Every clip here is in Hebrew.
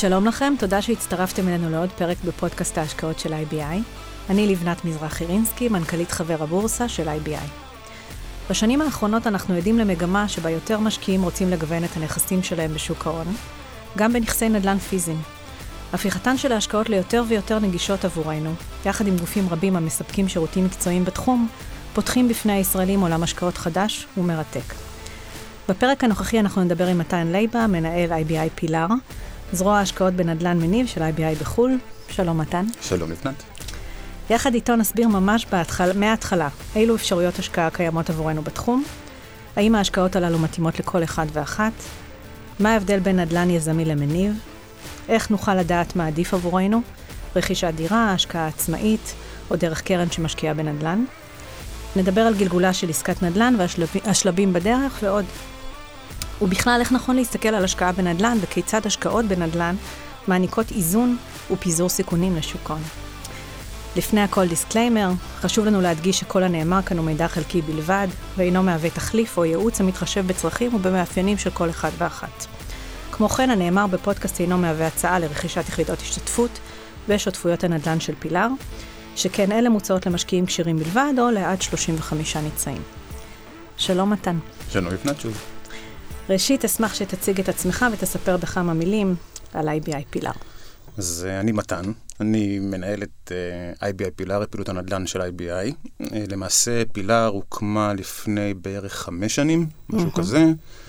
שלום לכם, תודה שהצטרפתם אלינו לעוד פרק בפודקאסט ההשקעות של IBI. אני לבנת מזרחי רינסקי, מנכ"לית חבר הבורסה של IBI. בשנים האחרונות אנחנו עדים למגמה שבה יותר משקיעים רוצים לגוון את הנכסים שלהם בשוק ההון, גם בנכסי נדל"ן פיזיים. הפיכתן של ההשקעות ליותר ויותר נגישות עבורנו, יחד עם גופים רבים המספקים שירותים מקצועיים בתחום, פותחים בפני הישראלים עולם השקעות חדש ומרתק. בפרק הנוכחי אנחנו נדבר עם מתן לייבה, מנהל IBI Pillar, זרוע ההשקעות בנדל"ן מניב של IBI בחו"ל. שלום מתן. שלום לבנת. יחד איתו נסביר ממש בהתחל, מההתחלה אילו אפשרויות השקעה קיימות עבורנו בתחום, האם ההשקעות הללו מתאימות לכל אחד ואחת, מה ההבדל בין נדל"ן יזמי למניב, איך נוכל לדעת מה עדיף עבורנו, רכישת דירה, השקעה עצמאית או דרך קרן שמשקיעה בנדל"ן. נדבר על גלגולה של עסקת נדל"ן והשלבים בדרך ועוד. ובכלל, איך נכון להסתכל על השקעה בנדל"ן וכיצד השקעות בנדל"ן מעניקות איזון ופיזור סיכונים לשוק ההון. לפני הכל disclaimer, חשוב לנו להדגיש שכל הנאמר כאן הוא מידע חלקי בלבד, ואינו מהווה תחליף או ייעוץ המתחשב בצרכים ובמאפיינים של כל אחד ואחת. כמו כן, הנאמר בפודקאסט אינו מהווה הצעה לרכישת יחידות השתתפות ושותפויות הנדל"ן של פילאר, שכן אלה מוצעות למשקיעים כשירים בלבד או לעד 35 ניצאים. שלום מתן. שלום לפנת שוב. ראשית, אשמח שתציג את עצמך ותספר בכמה מילים על IBI פילאר. אז uh, אני מתן, אני מנהל את uh, IBI פילאר, את פעילות הנדל"ן של IBI. Uh, למעשה פילאר הוקמה לפני בערך חמש שנים, משהו mm-hmm. כזה.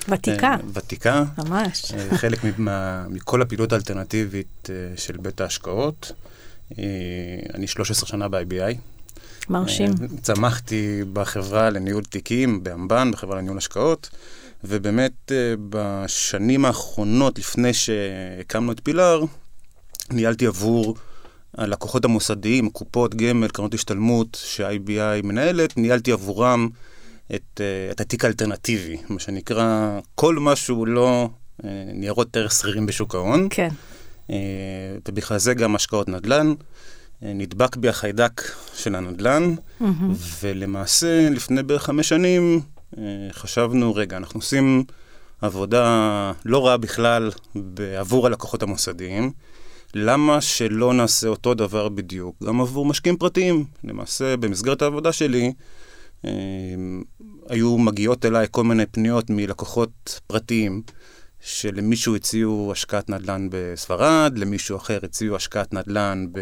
ותיקה. Uh, ותיקה. ממש. חלק ממה, מכל הפעילות האלטרנטיבית של בית ההשקעות. אני 13 שנה ב-IBI. מרשים. צמחתי בחברה לניהול תיקים, באמבן, בחברה לניהול השקעות. ובאמת בשנים האחרונות, לפני שהקמנו את פילאר, ניהלתי עבור הלקוחות המוסדיים, קופות גמל, קרנות השתלמות שה-IBI מנהלת, ניהלתי עבורם את, את התיק האלטרנטיבי, מה שנקרא, כל מה שהוא לא ניירות ערך שכירים בשוק ההון. כן. ובכלל זה גם השקעות נדל"ן. נדבק בי החיידק של הנדל"ן, mm-hmm. ולמעשה לפני בערך חמש שנים חשבנו, רגע, אנחנו עושים עבודה לא רעה בכלל עבור הלקוחות המוסדיים. למה שלא נעשה אותו דבר בדיוק גם עבור משקיעים פרטיים? למעשה, במסגרת העבודה שלי, אה, היו מגיעות אליי כל מיני פניות מלקוחות פרטיים, שלמישהו הציעו השקעת נדל"ן בספרד, למישהו אחר הציעו השקעת נדל"ן ב...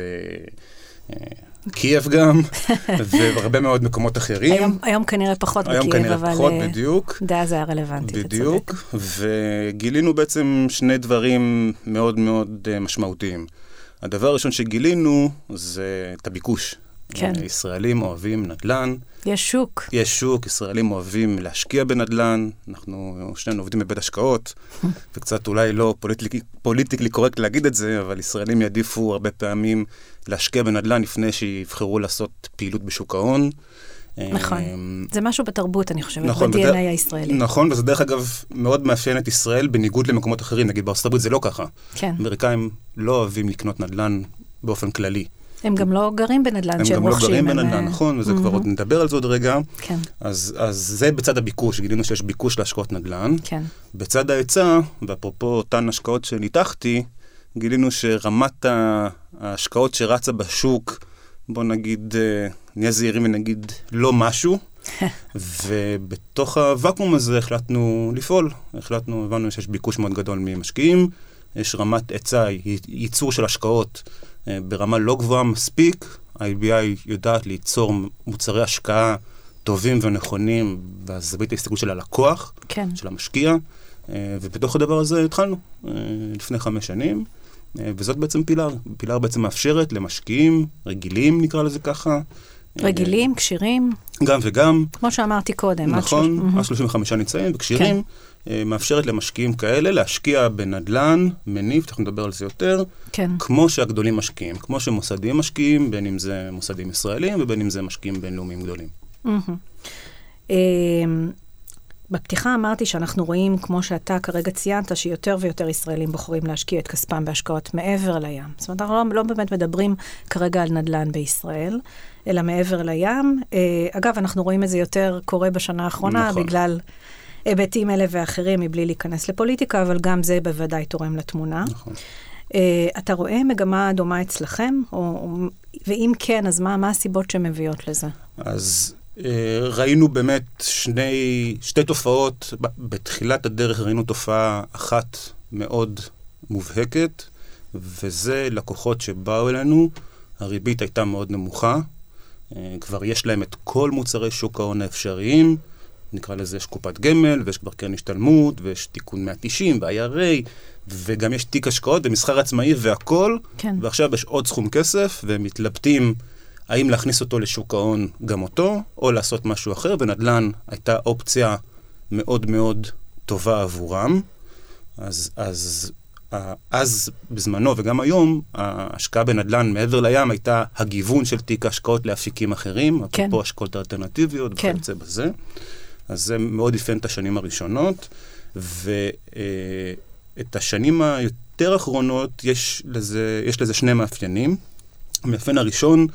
קייב גם, והרבה מאוד מקומות אחרים. היום, היום כנראה פחות היום בקייב, כנראה אבל... פחות, בדיוק. די, זה היה רלוונטי, בדיוק, וגילינו בעצם שני דברים מאוד מאוד משמעותיים. הדבר הראשון שגילינו זה את הביקוש. כן. ישראלים אוהבים נדל"ן. יש שוק. יש שוק, ישראלים אוהבים להשקיע בנדל"ן, אנחנו שנינו עובדים בבית השקעות, וקצת אולי לא politically, politically correct להגיד את זה, אבל ישראלים יעדיפו הרבה פעמים להשקיע בנדל"ן לפני שיבחרו לעשות פעילות בשוק ההון. נכון, זה משהו בתרבות, אני חושבת, נכון, ב-DNA הישראלי. נכון, וזה דרך אגב מאוד מאפיין את ישראל בניגוד למקומות אחרים, נגיד בארצות הברית זה לא ככה. כן. אמריקאים לא אוהבים לקנות נדל"ן באופן כללי. הם גם לא גרים בנדל"ן שהם רוכשים. הם גם לא גרים בנדל"ן, נכון, וזה כבר עוד נדבר על זה עוד רגע. כן. אז, אז זה בצד הביקוש, גילינו שיש ביקוש להשקעות נדל"ן. כן. בצד ההיצע, ואפרופו אותן השקעות שניתחתי, גילינו שרמת ההשקעות שרצה בשוק, בוא נגיד, נהיה זהירים ונגיד לא משהו. ובתוך הוואקום הזה החלטנו לפעול. החלטנו, הבנו שיש ביקוש מאוד גדול ממשקיעים, יש רמת היצע, ייצור של השקעות ברמה לא גבוהה מספיק, ה-IBI יודעת ליצור מוצרי השקעה טובים ונכונים בזווית ההסתכלות של הלקוח, כן. של המשקיע, ובתוך הדבר הזה התחלנו לפני חמש שנים, וזאת בעצם פילאר. פילאר בעצם מאפשרת למשקיעים רגילים, נקרא לזה ככה. רגילים, כשירים. גם וגם. כמו שאמרתי קודם. נכון, עד 35 נמצאים וכשירים. כן. מאפשרת למשקיעים כאלה להשקיע בנדל"ן, מניב, תכף נדבר על זה יותר, כן. כמו שהגדולים משקיעים, כמו שמוסדים משקיעים, בין אם זה מוסדים ישראלים ובין אם זה משקיעים בינלאומיים גדולים. Mm-hmm. בפתיחה אמרתי שאנחנו רואים, כמו שאתה כרגע ציינת, שיותר ויותר ישראלים בוחרים להשקיע את כספם בהשקעות מעבר לים. זאת אומרת, אנחנו לא, לא באמת מדברים כרגע על נדל"ן בישראל, אלא מעבר לים. אגב, אנחנו רואים את זה יותר קורה בשנה האחרונה, נכון. בגלל... היבטים אלה ואחרים מבלי להיכנס לפוליטיקה, אבל גם זה בוודאי תורם לתמונה. נכון. אתה רואה מגמה דומה אצלכם? או, ואם כן, אז מה, מה הסיבות שמביאות לזה? אז ראינו באמת שני, שתי תופעות. בתחילת הדרך ראינו תופעה אחת מאוד מובהקת, וזה לקוחות שבאו אלינו, הריבית הייתה מאוד נמוכה. כבר יש להם את כל מוצרי שוק ההון האפשריים, נקרא לזה, יש קופת גמל, ויש כבר קרן השתלמות, ויש תיקון 190, ו-IRA, וגם יש תיק השקעות במסחר עצמאי והכול, כן. ועכשיו יש עוד סכום כסף, והם מתלבטים האם להכניס אותו לשוק ההון גם אותו, או לעשות משהו אחר, ונדל"ן הייתה אופציה מאוד מאוד טובה עבורם. אז, אז, אז בזמנו וגם היום, ההשקעה בנדל"ן מעבר לים הייתה הגיוון של תיק ההשקעות לאפיקים אחרים, כן. אפרופו השקעות אלטרנטיביות כן. וכיוצא בזה. אז זה מאוד אפיין את השנים הראשונות, ואת השנים היותר אחרונות יש לזה, יש לזה שני מאפיינים. המאפיין הראשון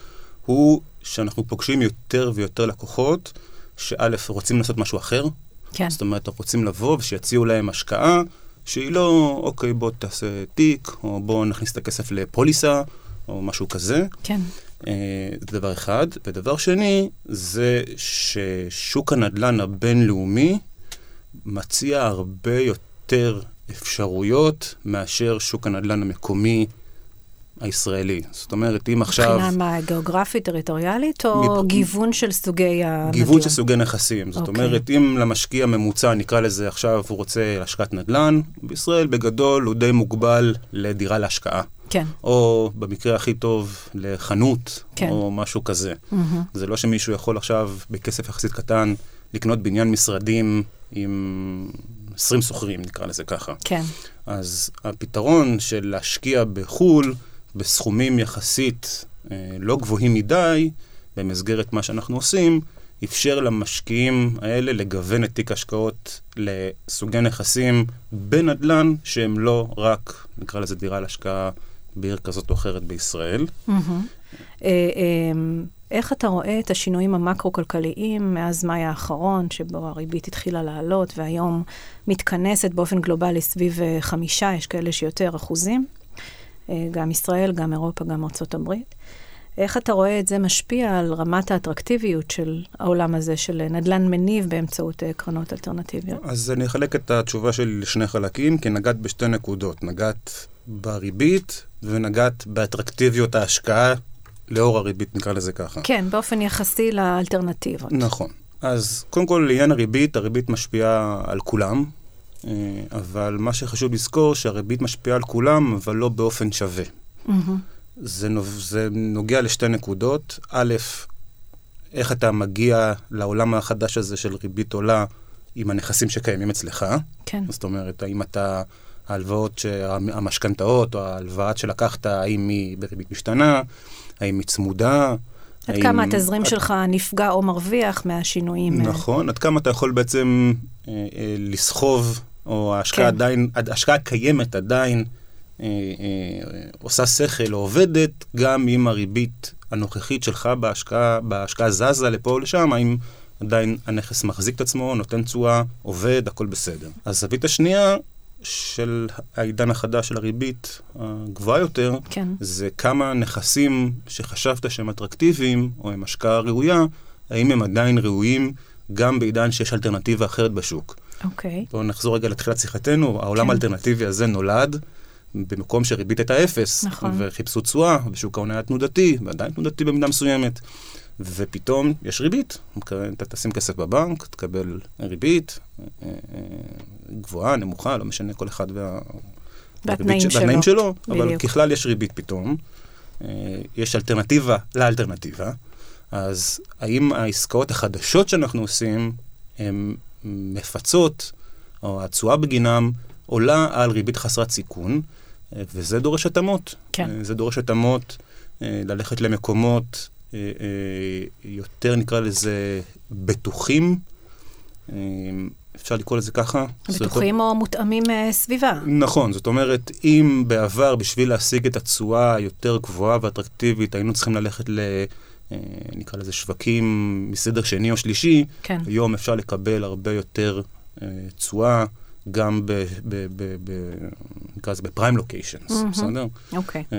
הוא שאנחנו פוגשים יותר ויותר לקוחות, שא', רוצים לעשות משהו אחר. כן. זאת אומרת, רוצים לבוא ושיציעו להם השקעה שהיא לא, אוקיי, בוא תעשה תיק, או בוא נכניס את הכסף לפוליסה, או משהו כזה. כן. זה דבר אחד. ודבר שני, זה ששוק הנדל"ן הבינלאומי מציע הרבה יותר אפשרויות מאשר שוק הנדל"ן המקומי הישראלי. זאת אומרת, אם עכשיו... מבחינה מה, גיאוגרפית, טריטוריאלית, או מב... גיוון של סוגי הנדל"ן? גיוון של סוגי נכסים. זאת אוקיי. אומרת, אם למשקיע ממוצע, נקרא לזה עכשיו, הוא רוצה השקעת נדל"ן, בישראל בגדול הוא די מוגבל לדירה להשקעה. כן. או במקרה הכי טוב לחנות, כן. או משהו כזה. Mm-hmm. זה לא שמישהו יכול עכשיו, בכסף יחסית קטן, לקנות בניין משרדים עם 20 שוכרים, נקרא לזה ככה. כן. אז הפתרון של להשקיע בחו"ל, בסכומים יחסית אה, לא גבוהים מדי, במסגרת מה שאנחנו עושים, אפשר למשקיעים האלה לגוון את תיק השקעות לסוגי נכסים בנדל"ן, שהם לא רק, נקרא לזה דירה להשקעה בעיר כזאת או אחרת בישראל. אה, אה, איך אתה רואה את השינויים המקרו-כלכליים מאז מאי האחרון, שבו הריבית התחילה לעלות, והיום מתכנסת באופן גלובלי סביב חמישה, יש כאלה שיותר אחוזים, גם ישראל, גם אירופה, גם ארצות הברית. איך אתה רואה את זה משפיע על רמת האטרקטיביות של העולם הזה, של נדל"ן מניב באמצעות אה, קרנות אלטרנטיביות? אז אני אחלק את התשובה שלי לשני חלקים, כי נגעת בשתי נקודות. נגעת בריבית ונגעת באטרקטיביות ההשקעה לאור הריבית, נקרא לזה ככה. כן, באופן יחסי לאלטרנטיבות. נכון. אז קודם כל, לעניין הריבית, הריבית משפיעה על כולם, אה, אבל מה שחשוב לזכור, שהריבית משפיעה על כולם, אבל לא באופן שווה. Mm-hmm. זה, זה נוגע לשתי נקודות. א', איך אתה מגיע לעולם החדש הזה של ריבית עולה עם הנכסים שקיימים אצלך. כן. זאת אומרת, האם אתה, ההלוואות, המשכנתאות או ההלוואה שלקחת, האם היא בריבית משתנה, האם היא צמודה. עד האם... כמה התזרים עד... שלך נפגע או מרוויח מהשינויים? נכון, עד כמה אתה יכול בעצם אה, אה, לסחוב, או ההשקעה כן. עדיין, ההשקעה הקיימת עדיין אה, אה, עושה שכל או עובדת, גם אם הריבית הנוכחית שלך בהשקעה, בהשקעה זזה לפה או לשם, האם עדיין הנכס מחזיק את עצמו, נותן תשואה, עובד, הכל בסדר. הזווית השנייה של העידן החדש של הריבית הגבוהה יותר, כן. זה כמה נכסים שחשבת שהם אטרקטיביים, או הם השקעה ראויה, האם הם עדיין ראויים גם בעידן שיש אלטרנטיבה אחרת בשוק. אוקיי. בואו נחזור רגע לתחילת שיחתנו, העולם כן. האלטרנטיבי הזה נולד במקום שריבית הייתה אפס, נכון. וחיפשו תשואה, ושוק ההון היה תנודתי, ועדיין תנודתי במידה מסוימת. ופתאום יש ריבית, אתה תשים כסף בבנק, תקבל ריבית, אה, גבוהה, נמוכה, לא משנה כל אחד וה... והתנאים ש... שלו. והתנאים שלו, בדיוק. אבל ככלל יש ריבית פתאום. אה, יש אלטרנטיבה לאלטרנטיבה. אז האם העסקאות החדשות שאנחנו עושים, הן מפצות, או התשואה בגינם, עולה על ריבית חסרת סיכון, אה, וזה דורש התאמות. כן. אה, זה דורש התאמות, ללכת למקומות יותר, נקרא לזה, בטוחים. אפשר לקרוא לזה ככה. בטוחים או מותאמים סביבה. נכון, זאת אומרת, אם בעבר בשביל להשיג את התשואה היותר גבוהה ואטרקטיבית, היינו צריכים ללכת ל... נקרא לזה שווקים מסדר שני או שלישי, כן. היום אפשר לקבל הרבה יותר תשואה גם ב... ב, ב, ב נקרא לזה בפריים לוקיישנס. בסדר? אוקיי. אה,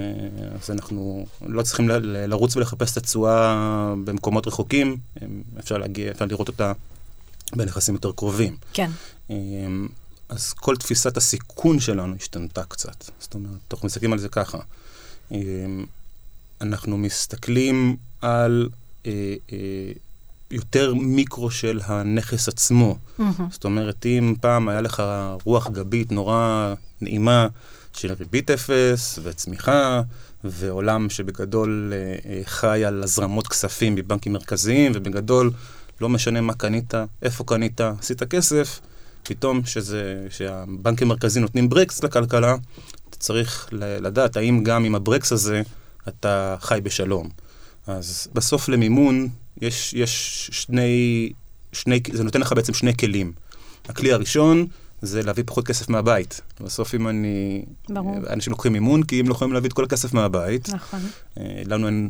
אז אנחנו לא צריכים ל- ל- לרוץ ולחפש את התשואה במקומות רחוקים, אה, אפשר להגיע, אפשר לראות אותה בנכסים יותר קרובים. כן. אה, אז כל תפיסת הסיכון שלנו השתנתה קצת. זאת אומרת, אנחנו מסתכלים על זה ככה. אה, אנחנו מסתכלים על אה, אה, יותר מיקרו של הנכס עצמו. מהמם. זאת אומרת, אם פעם היה לך רוח גבית נורא נעימה של ריבית אפס וצמיחה, ועולם שבגדול אה, אה, חי על הזרמות כספים מבנקים מרכזיים, ובגדול לא משנה מה קנית, איפה קנית, עשית כסף, פתאום שזה, שהבנקים המרכזיים נותנים ברקס לכלכלה, אתה צריך לדעת האם גם עם הברקס הזה אתה חי בשלום. אז בסוף למימון יש, יש שני, שני, זה נותן לך בעצם שני כלים. הכלי הראשון זה להביא פחות כסף מהבית. בסוף אם אני... ברור. אנשים לוקחים מימון כי הם לא יכולים להביא את כל הכסף מהבית. נכון. אה, לנו אין,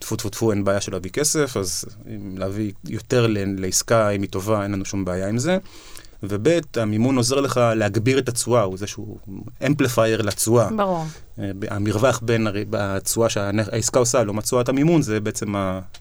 טפו טפו טפו, אין בעיה של להביא כסף, אז אם להביא יותר לעסקה, אם היא טובה, אין לנו שום בעיה עם זה. וב', המימון עוזר לך להגביר את התשואה, הוא איזשהו אמפליפייר לתשואה. ברור. אה, המרווח בין התשואה שהעסקה עושה לעומת תשואת המימון, זה בעצם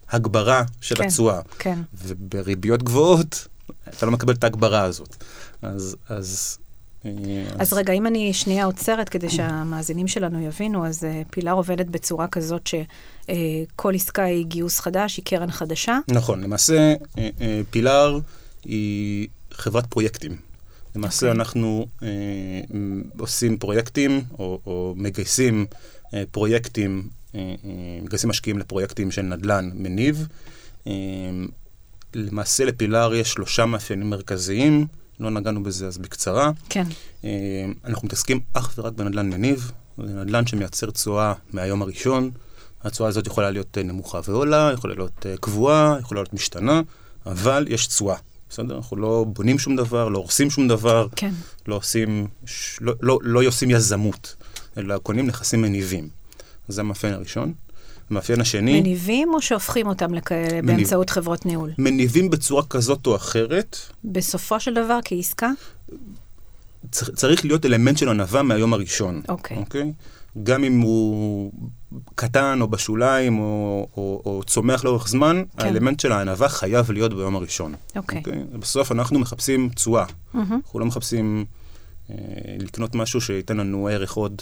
ההגברה של כן. התשואה. כן. ובריביות גבוהות, אתה לא מקבל את ההגברה הזאת. אז... אז אה, אז רגע, אם אני שנייה עוצרת כדי שהמאזינים שלנו יבינו, אז uh, פילר עובדת בצורה כזאת שכל עסקה היא גיוס חדש, היא קרן חדשה. נכון, למעשה אה, אה, פילר היא חברת פרויקטים. למעשה אוקיי. אנחנו אה, עושים פרויקטים, או, או מגייסים אה, פרויקטים, אה, אה, מגייסים משקיעים לפרויקטים של נדל"ן מניב. אה, למעשה לפילר יש שלושה מאפיינים מרכזיים, לא נגענו בזה אז בקצרה. כן. אה, אנחנו מתעסקים אך ורק בנדל"ן מניב, זה נדל"ן שמייצר תשואה מהיום הראשון. התשואה הזאת יכולה להיות אה, נמוכה ועולה, יכולה להיות אה, קבועה, יכולה להיות משתנה, אבל יש תשואה. בסדר? אנחנו לא בונים שום דבר, לא הורסים שום דבר, כן. לא עושים. לא, לא, לא עושים יזמות, אלא קונים נכסים מניבים. זה המאפיין הראשון. המאפיין השני, מניבים או שהופכים אותם לכאלה מניב. באמצעות חברות ניהול? מניבים בצורה כזאת או אחרת, בסופו של דבר, כעסקה? צר, צריך להיות אלמנט של ענווה מהיום הראשון. אוקיי. אוקיי? גם אם הוא קטן או בשוליים או, או, או צומח לאורך זמן, כן. האלמנט של הענווה חייב להיות ביום הראשון. אוקיי. בסוף אנחנו מחפשים תשואה. מהמם. אנחנו לא מחפשים אה, לקנות משהו שייתן לנו ערך עוד,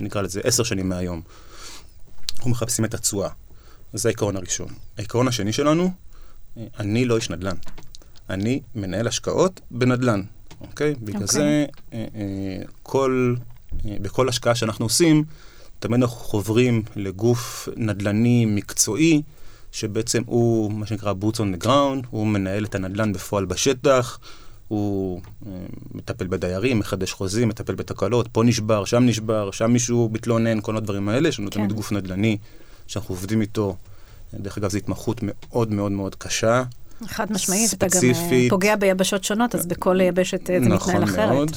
נקרא לזה, עשר שנים מהיום. אנחנו מחפשים את התשואה. זה העיקרון הראשון. העיקרון השני שלנו, אה, אני לא איש נדל"ן. אני מנהל השקעות בנדל"ן, אוקיי? בגלל אוקיי. זה, אה, אה, כל, אה, בכל השקעה שאנחנו עושים, תמיד אנחנו חוברים לגוף נדל"ני מקצועי, שבעצם הוא, מה שנקרא boots on the ground, הוא מנהל את הנדל"ן בפועל בשטח, הוא מטפל בדיירים, מחדש חוזים, מטפל בתקלות, פה נשבר, שם נשבר, שם מישהו מתלונן, כל הדברים האלה. יש לנו כן. תמיד גוף נדל"ני שאנחנו עובדים איתו. דרך אגב, זו התמחות מאוד מאוד מאוד קשה. חד משמעית, אתה גם אה, ספציפית. פוגע ביבשות שונות, אז בכל יבשת אה, זה נכון מתנהל אחרת. מאוד.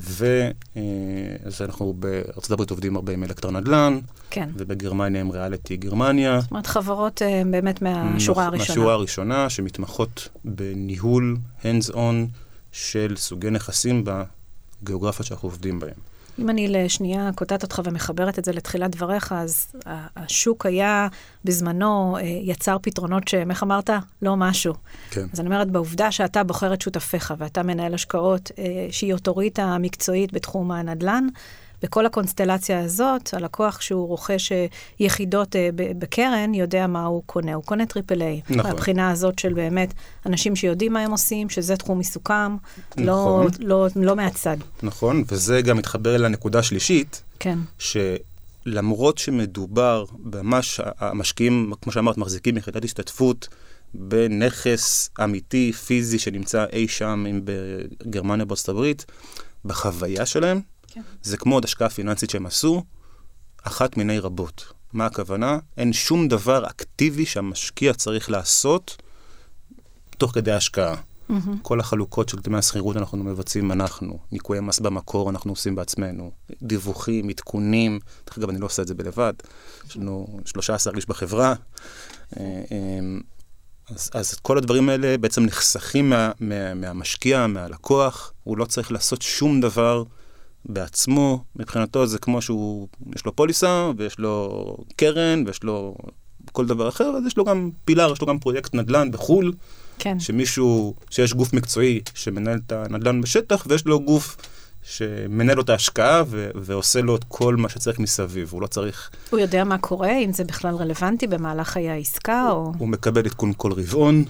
ואז אנחנו בארצות הברית עובדים הרבה עם אלקטר נדל"ן, כן. ובגרמניה עם ריאליטי גרמניה. זאת אומרת, חברות אה, באמת מהשורה נכון, הראשונה. מהשורה הראשונה, שמתמחות בניהול hands on של סוגי נכסים בגיאוגרפיה שאנחנו עובדים בהם. אם אני לשנייה קוטעת אותך ומחברת את זה לתחילת דבריך, אז השוק היה בזמנו, אה, יצר פתרונות שהם, איך אמרת? לא משהו. כן. אז אני אומרת, בעובדה שאתה בוחר את שותפיך ואתה מנהל השקעות אה, שהיא אוטוריטה מקצועית בתחום הנדל"ן, בכל הקונסטלציה הזאת, הלקוח שהוא רוכש אה, יחידות אה, בקרן, יודע מה הוא קונה. הוא קונה triple A. נכון. מהבחינה הזאת של באמת אנשים שיודעים מה הם עושים, שזה תחום עיסוקם, לא, נכון. לא, לא מהצד. נכון, וזה גם מתחבר לנקודה השלישית, כן. שלמרות שמדובר ממש, המשקיעים, כמו שאמרת, מחזיקים יחידת השתתפות בנכס אמיתי, פיזי, שנמצא אי שם, אם בגרמניה, בארצות הברית, בחוויה שלהם, כן. זה כמו עוד השקעה פיננסית שהם עשו, אחת מיני רבות. מה הכוונה? אין שום דבר אקטיבי שהמשקיע צריך לעשות תוך כדי ההשקעה. מהמם. כל החלוקות של דמי השכירות אנחנו מבצעים אנחנו, ניכויי מס במקור אנחנו עושים בעצמנו, דיווחים, עדכונים, דרך אגב אני לא עושה את זה בלבד, יש לנו 13 איש בחברה, אה, אה, אז, אז כל הדברים האלה בעצם נחסכים מה, מה, מהמשקיע, מהלקוח, הוא לא צריך לעשות שום דבר בעצמו, מבחינתו זה כמו שהוא, יש לו פוליסה, ויש לו קרן, ויש לו כל דבר אחר, אז יש לו גם פילר, יש לו גם פרויקט נדל"ן בחו"ל, כן. שמישהו, שיש גוף מקצועי שמנהל את הנדל"ן בשטח, ויש לו גוף שמנהל לו את ההשקעה ו- ועושה לו את כל מה שצריך מסביב, הוא לא צריך... הוא יודע מה קורה, אם זה בכלל רלוונטי במהלך חיי העסקה, או... הוא מקבל עדכון כל רבעון.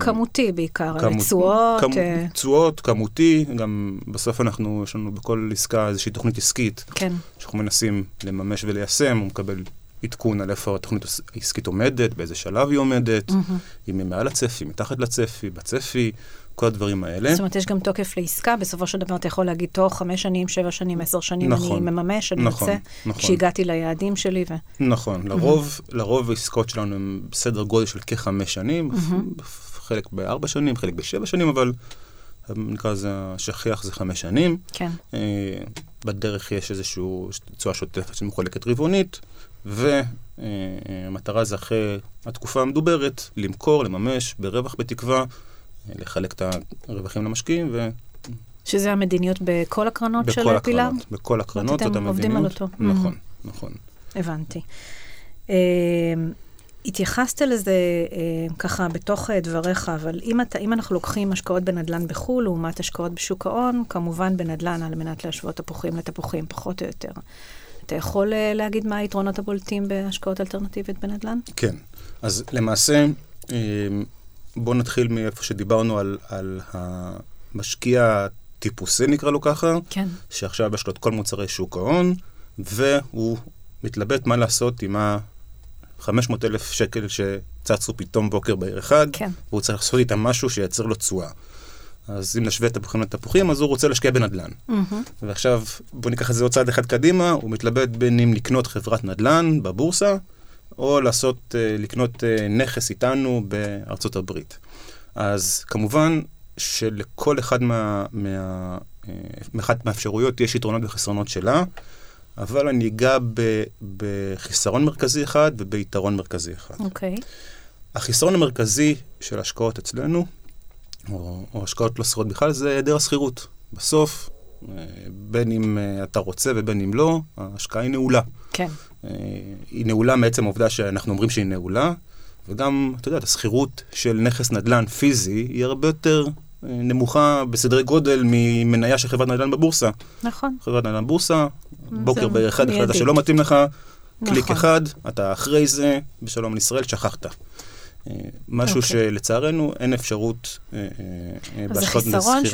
כמותי בעיקר, תשואות. כמ- אה, תשואות, כמותי, גם בסוף אנחנו, יש לנו בכל עסקה איזושהי תוכנית עסקית, כן, שאנחנו מנסים לממש וליישם, הוא מקבל עדכון על איפה התוכנית העסקית עומדת, באיזה שלב היא עומדת, מהמם. אם היא מעל הצפי, מתחת לצפי, בצפי, כל הדברים האלה. זאת אומרת, יש גם תוקף לעסקה, בסופו של דבר אתה יכול להגיד, תוך חמש שנים, שבע שנים, עשר שנים, נכון. אני מממש, אני נכון, יוצא, נכון. כשהגעתי ליעדים שלי, ו... נכון, לרוב, לרוב העסקאות שלנו הן בסדר גודל של כחמש שנים, חלק בארבע שנים, חלק בשבע שנים, אבל נקרא לזה השכיח זה חמש שנים. כן, אה, בדרך יש איזושהי תשואה שוטפת שמחולקת רבעונית, והמטרה זה אחרי התקופה המדוברת, למכור, לממש, ברווח בתקווה, אה, לחלק את הרווחים למשקיעים, שזה המדיניות בכל הקרנות של ובכל פילר? בכל הקרנות זאת המדיניות. עובדים על אותו. נכון, נכון. הבנתי. אה, התייחסת לזה אה, ככה בתוך אה, דבריך, אבל אם, אתה, אם אנחנו לוקחים השקעות בנדל"ן בחו"ל לעומת השקעות בשוק ההון, כמובן בנדל"ן על מנת להשוות תפוחים לתפוחים, פחות או יותר. אתה יכול אה, להגיד מה היתרונות הבולטים בהשקעות אלטרנטיביות בנדל"ן? כן. אז למעשה, אה, בואו נתחיל מאיפה שדיברנו על, על המשקיע הטיפוסי, נקרא לו ככה, כן. שעכשיו יש לו את כל מוצרי שוק ההון, והוא מתלבט מה לעשות עם ה-500 אלף שקל שצצו פתאום בוקר בעיר אחד, כן. והוא צריך לעשות איתם משהו שייצר לו תשואה. אז אם נשווה תפוחים לתפוחים, אז הוא רוצה להשקיע בנדל"ן. מהמם. ועכשיו, בוא ניקח את זה עוד צעד אחד קדימה, הוא מתלבט בין אם לקנות חברת נדל"ן בבורסה, או לעשות, אה, לקנות אה, נכס איתנו בארצות הברית. אז כמובן שלכל אחד מה, מה, אה, מאחת מהאפשרויות יש יתרונות וחסרונות שלה, אבל אני אגע ב, בחיסרון מרכזי אחד וביתרון מרכזי אחד. אוקיי. החיסרון המרכזי של השקעות אצלנו, או, או השקעות לא שכירות בכלל, זה היעדר השכירות. בסוף, בין אם אה, אתה רוצה ובין אם לא, ההשקעה היא נעולה. כן. אה, היא נעולה מעצם העובדה שאנחנו אומרים שהיא נעולה, וגם, אתה יודע, השכירות של נכס נדל"ן פיזי היא הרבה יותר אה, נמוכה בסדרי גודל ממניה של חברת נדל"ן בבורסה. נכון. חברת נדל"ן בבורסה, בוקר בערך אחד, החלטת. שלא מתאים לך, קליק נכון. אחד, אתה אחרי זה, בשלום על ישראל, שכחת. משהו אוקיי. שלצערנו אין אפשרות אה, אה, אה, בהשקעות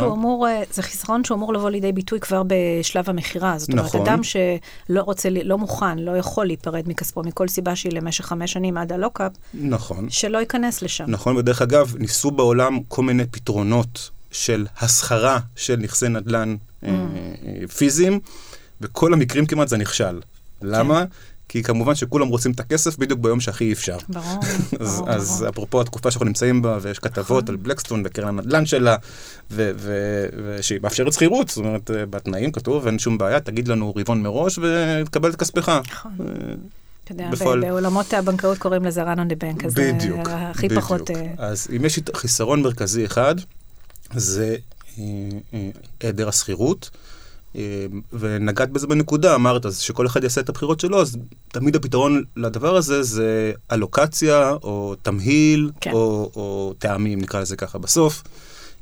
אמור, אה, זה חיסרון שהוא אמור לבוא לידי ביטוי כבר בשלב המכירה. זאת אומרת, נכון. אדם שלא רוצה, לא מוכן, לא יכול להיפרד מכספו מכל סיבה שהיא למשך חמש שנים עד הלוקאפ, נכון. שלא ייכנס לשם. נכון, ודרך אגב, ניסו בעולם כל מיני פתרונות של הסחרה של נכסי נדל"ן Mm. פיזיים, וכל המקרים כמעט זה נכשל. למה? כי כמובן שכולם רוצים את הכסף בדיוק ביום שהכי אפשר. ברור, אז, ברור, אז ברור. אפרופו התקופה שאנחנו נמצאים בה, ויש כתבות נכון. על בלקסטון וקרן הנדל"ן שלה, ושהיא מאפשרת שכירות, זאת אומרת, אה, בתנאים כתוב, אין שום בעיה, תגיד לנו רבעון מראש ותקבל את כספך. נכון. אה, אתה יודע, בפועל- בעולמות הבנקאות קוראים לזה run on the bank, אז זה בדיוק, הכי בדיוק. פחות... אה, אז אם יש חיסרון מרכזי אחד, זה אה, אה, היעדר השכירות. אה, ונגעת בזה בנקודה, אמרת, אז שכל אחד יעשה את הבחירות שלו, אז תמיד הפתרון לדבר הזה זה אלוקציה, או תמהיל, כן. או, או טעמים, נקרא לזה ככה. בסוף,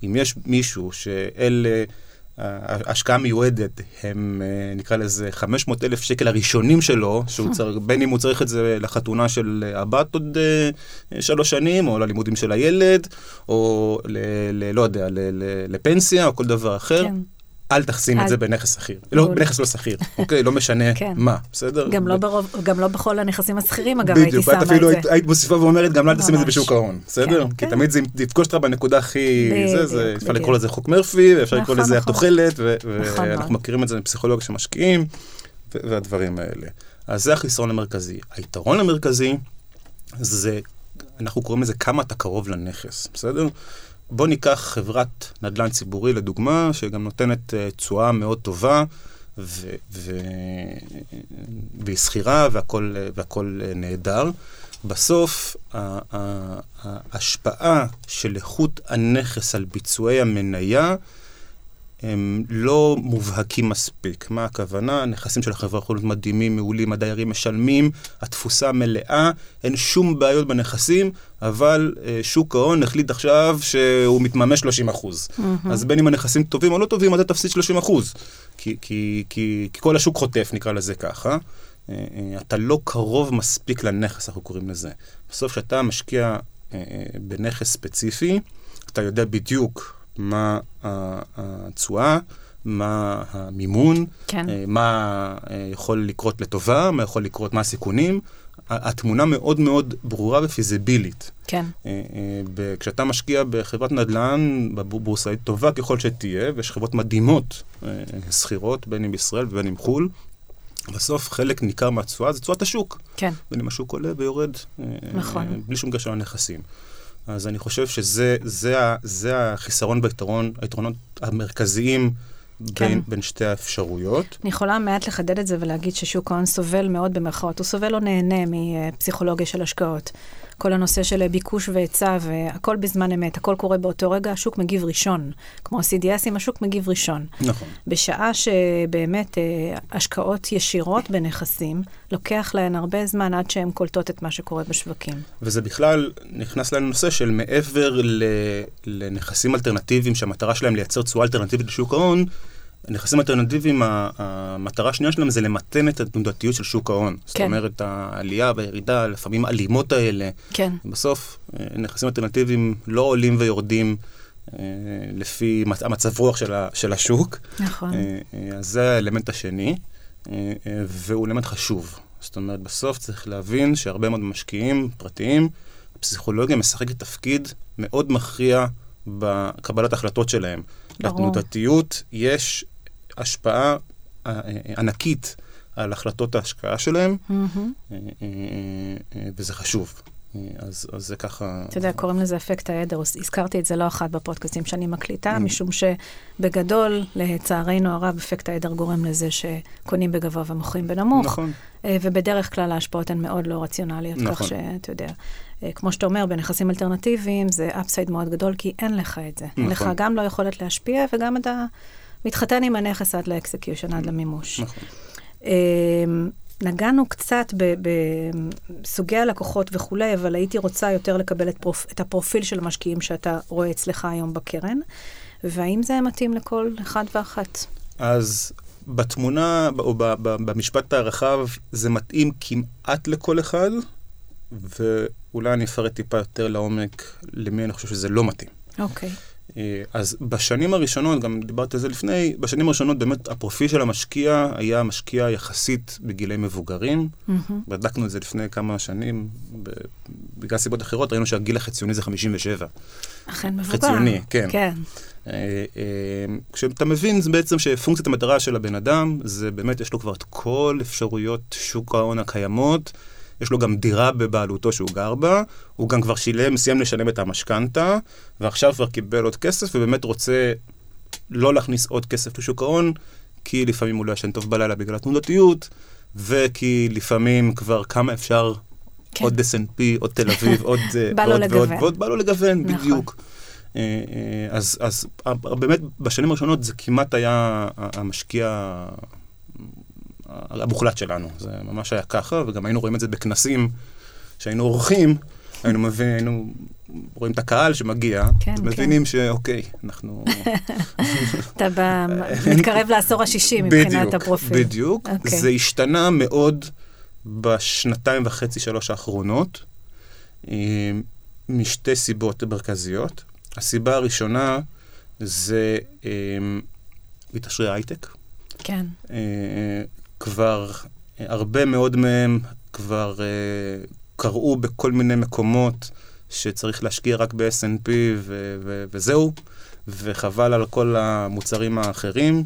אם יש מישהו שאלה... ההשקעה המיועדת הם, אה, נקרא לזה, 500 אלף שקל הראשונים שלו, שהוא צריך, בין אם הוא צריך את זה לחתונה של הבת עוד אה, שלוש שנים, או ללימודים של הילד, או ל... ל לא יודע, ל, ל, לפנסיה, או כל דבר אחר. כן. אל תשים את אל- זה בנכס שכיר. לא. בנכס לא שכיר, אוקיי? לא משנה כן. מה, בסדר? גם לא ברוב- גם לא בכל הנכסים השכירים, אגב, הייתי בדיוק, שמה את את זה. אפילו היית- מוסיפה ואומרת, גם לא תשים את זה. בשוק ההון, בסדר? כן, כי כן. תמיד זה יפגוש אותך בנקודה הכי... זה, זה, בדיוק, אפשר בדיוק. לקרוא לזה חוק מרפי, ואפשר לקרוא נכון, לזה נכון. התוחלת, נכון ואנחנו. מכירים את זה מפסיכולוגיה של משקיעים, ו- והדברים האלה. אז זה החיסרון המרכזי. היתרון המרכזי זה, אנחנו קוראים לזה כמה אתה קרוב לנכס, בסדר? בוא ניקח חברת נדל"ן ציבורי לדוגמה, שגם נותנת אה, תשואה מאוד טובה, והיא שכירה והכל, והכל נהדר. בסוף ההשפעה של איכות הנכס על ביצועי המניה הם לא מובהקים מספיק. מה הכוונה? הנכסים של החברה יכולים להיות מדהימים, מעולים, הדיירים משלמים, התפוסה מלאה, אין שום בעיות בנכסים, אבל אה, שוק ההון החליט עכשיו שהוא מתממש 30 אחוז. Mm-hmm. אז בין אם הנכסים טובים או לא טובים, אתה תפסיד 30 אחוז. כי, כי, כי, כי כל השוק חוטף, נקרא לזה ככה. אה, אה, אתה לא קרוב מספיק לנכס, אנחנו קוראים לזה. בסוף, כשאתה משקיע אה, אה, בנכס ספציפי, אתה יודע בדיוק מה התשואה, מה המימון, כן. אה, מה אה, יכול לקרות לטובה, מה יכול לקרות, מה הסיכונים. התמונה מאוד מאוד ברורה ופיזיבילית. כן. אה, כשאתה משקיע בחברת נדל"ן, בבורסאית טובה ככל שתהיה, ויש חברות מדהימות, שכירות, בין אם בישראל ובין אם חו"ל, בסוף חלק ניכר מהתשואה זה תשואת השוק. כן. בין אם השוק עולה ויורד. נכון. בלי שום קשר לנכסים. אז אני חושב שזה זה, זה החיסרון ביתרון, היתרונות המרכזיים כן. בין, בין שתי האפשרויות. אני יכולה מעט לחדד את זה ולהגיד ששוק ההון סובל מאוד במרכאות, הוא סובל או נהנה מפסיכולוגיה של השקעות. כל הנושא של ביקוש והיצע, והכל בזמן אמת, הכל קורה באותו רגע, השוק מגיב ראשון. כמו ה-CDSים, השוק מגיב ראשון. נכון. בשעה שבאמת אה, השקעות ישירות בנכסים, לוקח להן הרבה זמן עד שהן קולטות את מה שקורה בשווקים. וזה בכלל נכנס לנושא של מעבר לנכסים אלטרנטיביים, שהמטרה שלהם לייצר תשואה אלטרנטיבית לשוק ההון, נכסים אלטרנטיביים, המטרה השנייה שלהם זה למתן את התנודתיות של שוק ההון. כן. זאת אומרת, העלייה והירידה, לפעמים אלימות האלה. כן. בסוף, אה, נכסים אלטרנטיביים לא עולים ויורדים אה, לפי המצב רוח של, של השוק. נכון. אה, אז זה האלמנט השני, והוא אלמנט חשוב. זאת אומרת, בסוף צריך להבין שהרבה מאוד משקיעים פרטיים, הפסיכולוגיה משחקת תפקיד מאוד מכריע בקבלת החלטות שלהם. ברור. לתנודתיות יש השפעה אה, אה, ענקית על החלטות ההשקעה שלהם, mm-hmm. וזה חשוב. אז, אז זה ככה... אתה יודע, קוראים לזה אפקט העדר. הזכרתי את זה לא אחת בפודקאסטים שאני מקליטה, mm. משום שבגדול, לצערנו הרב, אפקט העדר גורם לזה שקונים בגבוה ומוכרים בנמוך. נכון. ובדרך כלל ההשפעות הן מאוד לא רציונליות, נכון. כך שאתה יודע, כמו שאתה אומר, בנכסים אלטרנטיביים זה upside מאוד גדול, כי אין לך את זה. נכון. אין לך גם לא יכולת להשפיע, וגם אתה מתחתן עם הנכס עד ל execution, עד למימוש. נכון. אמ, נגענו קצת בסוגי הלקוחות וכולי, אבל הייתי רוצה יותר לקבל את, פרופ, את הפרופיל של המשקיעים שאתה רואה אצלך היום בקרן, והאם זה מתאים לכל אחד ואחת? אז בתמונה, או במשפט הרחב, זה מתאים כמעט לכל אחד, ואולי אני אפרט טיפה יותר לעומק למי אני חושב שזה לא מתאים. אוקיי. Okay. אה, אז בשנים הראשונות, גם דיברתי על זה לפני, בשנים הראשונות באמת הפרופיל של המשקיע היה משקיע יחסית בגילי מבוגרים. Mm-hmm. בדקנו את זה לפני כמה שנים, בגלל סיבות אחרות, ראינו שהגיל החציוני זה 57. אכן מבוגר. חציוני, כן. כן. אה, אה, כשאתה מבין זה בעצם שפונקציית המטרה של הבן אדם, זה באמת יש לו כבר את כל אפשרויות שוק ההון הקיימות. יש לו גם דירה בבעלותו שהוא גר בה, הוא גם כבר שילם, סיים לשלם את המשכנתה, ועכשיו כבר קיבל עוד כסף, ובאמת רוצה לא להכניס עוד כסף לשוק ההון, כי לפעמים הוא לא ישן טוב בלילה בגלל התנודתיות, וכי לפעמים כבר כמה אפשר כן. עוד S&P, עוד תל אביב, עוד ועוד ועוד, ועוד, בא לו לגוון, נכון. בדיוק. אה, אה, אז, אז באמת בשנים הראשונות זה כמעט היה המשקיע המוחלט שלנו. זה ממש היה ככה, וגם היינו רואים את זה בכנסים שהיינו עורכים, היינו מבין, היינו רואים את הקהל שמגיע, כן, כן. מבינים שאוקיי, אנחנו... אתה מתקרב לעשור השישי מבחינת הפרופיל. בדיוק, בדיוק. אוקיי. זה השתנה מאוד בשנתיים וחצי, שלוש האחרונות, אה, משתי סיבות מרכזיות. הסיבה הראשונה זה אה, הייטק. כן. אה, כבר אה, הרבה מאוד מהם כבר uh, קראו בכל מיני מקומות שצריך להשקיע רק ב-S&P ו- ו- וזהו, וחבל על כל המוצרים האחרים,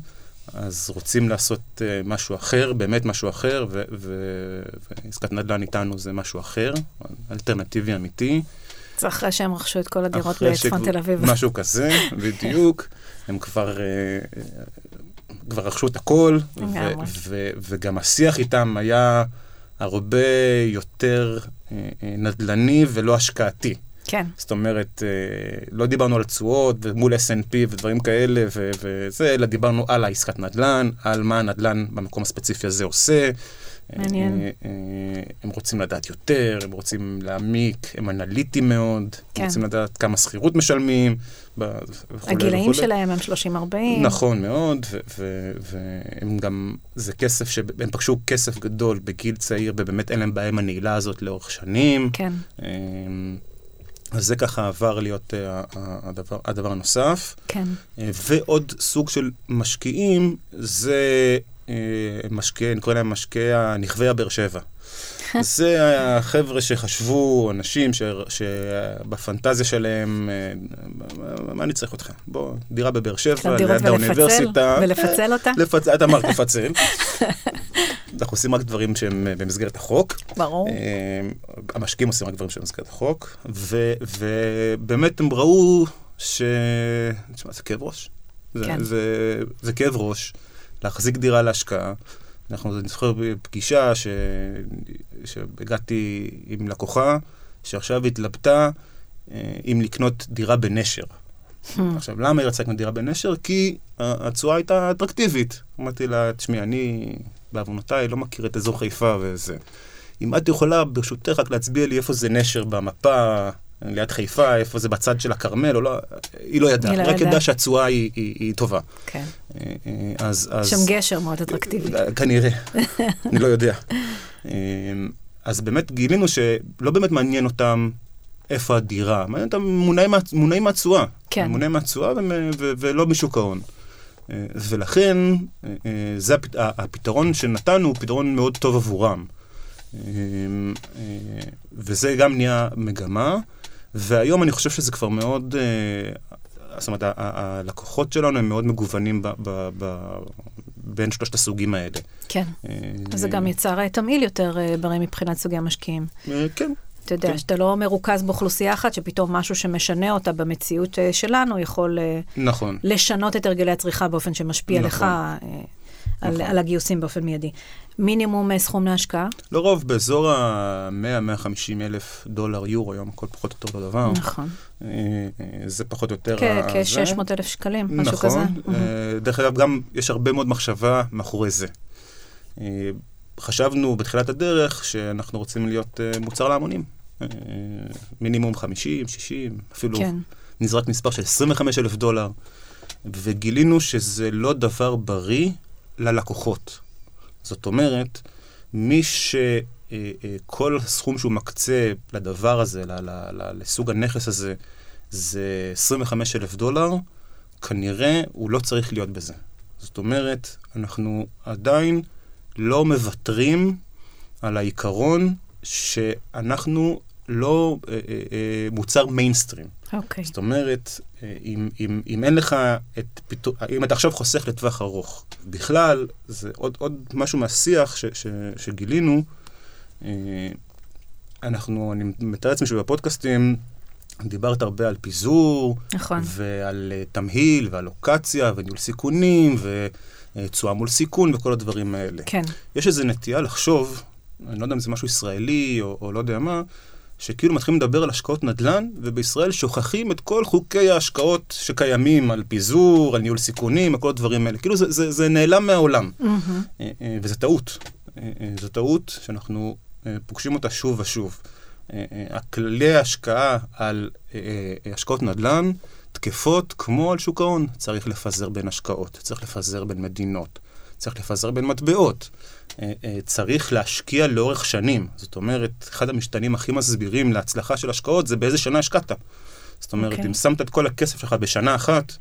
אז רוצים לעשות uh, משהו אחר, באמת משהו אחר, ועסקת נדל"ן איתנו זה משהו אחר, אלטרנטיבי אמיתי. זה אחרי שהם רכשו את כל הדירות בצפון תל אביב. משהו כזה, בדיוק. הם כבר... Uh, כבר רכשו את הכל, וגם השיח איתם היה הרבה יותר אה, אה, נדל"ני ולא השקעתי. כן. זאת אומרת, אה, לא דיברנו על תשואות ומול S&P ודברים כאלה וזה, אלא דיברנו על העסקת נדל"ן, על מה הנדל"ן במקום הספציפי הזה עושה. מעניין. אה, אה, הם רוצים לדעת יותר, הם רוצים להעמיק, הם אנליטיים מאוד, כן. הם רוצים לדעת כמה שכירות משלמים, הגילאים. שלהם הם 30-40. נכון מאוד, והם גם, זה כסף שהם פגשו כסף גדול בגיל צעיר, ובאמת אין להם בעיה עם הנעילה הזאת לאורך שנים. כן. אמ, אז זה ככה עבר להיות ה- הדבר, הדבר הנוסף. כן. אה, ועוד סוג של משקיעים, זה אה, משקיעי, אני קורא להם משקיעי הנכווי הבאר שבע. זה החבר'ה שחשבו, אנשים ש- שבפנטזיה שלהם, אה, מה- מה אני צריך אותך? בוא, דירה בבאר שבע, ליד האוניברסיטה. ולפצל אותה? לפצל, את אמרת לפצל. אנחנו עושים רק דברים שהם אה, במסגרת החוק. ברור. אה, המשקיעים עושים רק דברים שהם במסגרת החוק, ו- ובאמת הם ראו ש... תשמע, זה כאב ראש. זה, כן. זה, זה כאב ראש, להחזיק דירה להשקעה. אנחנו, אני זוכר בפגישה ש... שהגעתי עם לקוחה, שעכשיו התלבטה אה, אם לקנות דירה בנשר. Hmm. עכשיו, למה היא רצתה לקנות דירה בנשר? כי התשואה הייתה אטרקטיבית. אמרתי לה, תשמעי, אני בעוונותיי לא מכיר את אזור חיפה וזה. אם את יכולה, ברשותך, רק להצביע לי איפה זה נשר במפה, ליד חיפה, איפה זה בצד של הכרמל, או לא, היא לא ידעה. היא לא רק ידעה. שהתשואה היא, היא, היא טובה. כן. אה, אה, אז... אז... שם גשר מאוד אטרקטיבי. אה, כנראה, אני לא יודע. אז באמת גילינו שלא באמת מעניין אותם איפה הדירה, מעניין אותם מונעים מה- מונעים מהתשואה. כן. מונעים מהתשואה ולא משוק ההון. ולכן, זה הפת- הפתרון שנתנו הוא פתרון מאוד טוב עבורם. וזה גם נהיה מגמה, והיום אני חושב שזה כבר מאוד, אה, זאת אומרת, הלקוחות שלנו הם מאוד מגוונים ב- ב- ב- בין שלושת הסוגים האלה. כן. אה, אז זה גם יצר תמהיל יותר אה, בריא מבחינת סוגי המשקיעים. כן, אתה יודע, כן. שאתה לא מרוכז באוכלוסייה אחת, שפתאום משהו שמשנה אותה במציאות שלנו יכול נכון. לשנות את הרגלי הצריכה באופן שמשפיע נכון. לך אה, על, נכון. על הגיוסים באופן מיידי. מינימום אה, סכום להשקעה? לרוב באזור ה-100-150 אלף דולר יורו, היום הכל פחות או יותר אותו דבר. נכון. אה, אה, זה פחות או יותר... כ- ה- זה. כ-600 אלף שקלים, משהו נכון. כזה. אה, דרך אגב, גם יש הרבה מאוד מחשבה מאחורי זה. חשבנו בתחילת הדרך שאנחנו רוצים להיות מוצר להמונים. מינימום 50, 60, אפילו כן. נזרק מספר של 25 אלף דולר, וגילינו שזה לא דבר בריא ללקוחות. זאת אומרת, מי שכל הסכום שהוא מקצה לדבר הזה, לסוג הנכס הזה, זה 25 אלף דולר, כנראה הוא לא צריך להיות בזה. זאת אומרת, אנחנו עדיין לא מוותרים על העיקרון שאנחנו לא אה, אה, אה, מוצר מיינסטרים. אוקיי. זאת אומרת, אה, אם, אם, אם אין לך את פיתוח, אם אתה עכשיו חוסך לטווח ארוך, בכלל, זה עוד, עוד משהו מהשיח ש, ש, שגילינו, אה, אנחנו, אני מתאר לעצמי שבפודקאסטים דיברת הרבה על פיזור, נכון. ועל אה, תמהיל, ועל לוקציה, וניהול סיכונים, ותשואה מול סיכון, וכל הדברים האלה. כן. יש איזו נטייה לחשוב, אני לא יודע אם זה משהו ישראלי או, או לא יודע מה, שכאילו מתחילים לדבר על השקעות נדל"ן, ובישראל שוכחים את כל חוקי ההשקעות שקיימים על פיזור, על ניהול סיכונים, על כל הדברים האלה. כאילו זה, זה, זה נעלם מהעולם, מהמם. אה, אה, וזה טעות. אה, זו טעות שאנחנו פוגשים אותה שוב ושוב. הכללי ההשקעה על השקעות נדל"ן תקפות כמו על שוק ההון. צריך לפזר בין השקעות, צריך לפזר בין מדינות, צריך לפזר בין מטבעות. אה, אה, צריך להשקיע לאורך שנים. זאת אומרת, אחד המשתנים הכי מסבירים להצלחה של השקעות זה באיזה שנה השקעת. זאת אומרת, אוקיי. אם שמת את כל הכסף שלך בשנה אחת,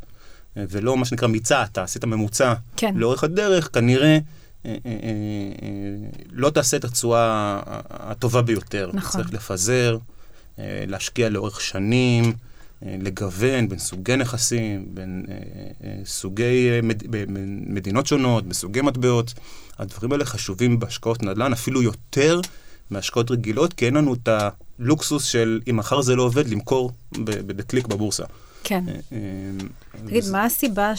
אה, ולא מה שנקרא מיצעת, עשית ממוצע כן. לאורך הדרך, כנראה אה, אה, אה, אה, לא תעשה את התשואה הטובה ביותר. נכון. צריך לפזר, להשקיע לאורך שנים, לגוון בין סוגי נכסים, בין סוגי מד, בין מדינות שונות, בסוגי מטבעות. הדברים האלה חשובים בהשקעות נדל"ן אפילו יותר מהשקעות רגילות, כי אין לנו את הלוקסוס של אם מחר זה לא עובד, למכור בקליק בבורסה. כן. אה, אה, תגיד, מה הסיבה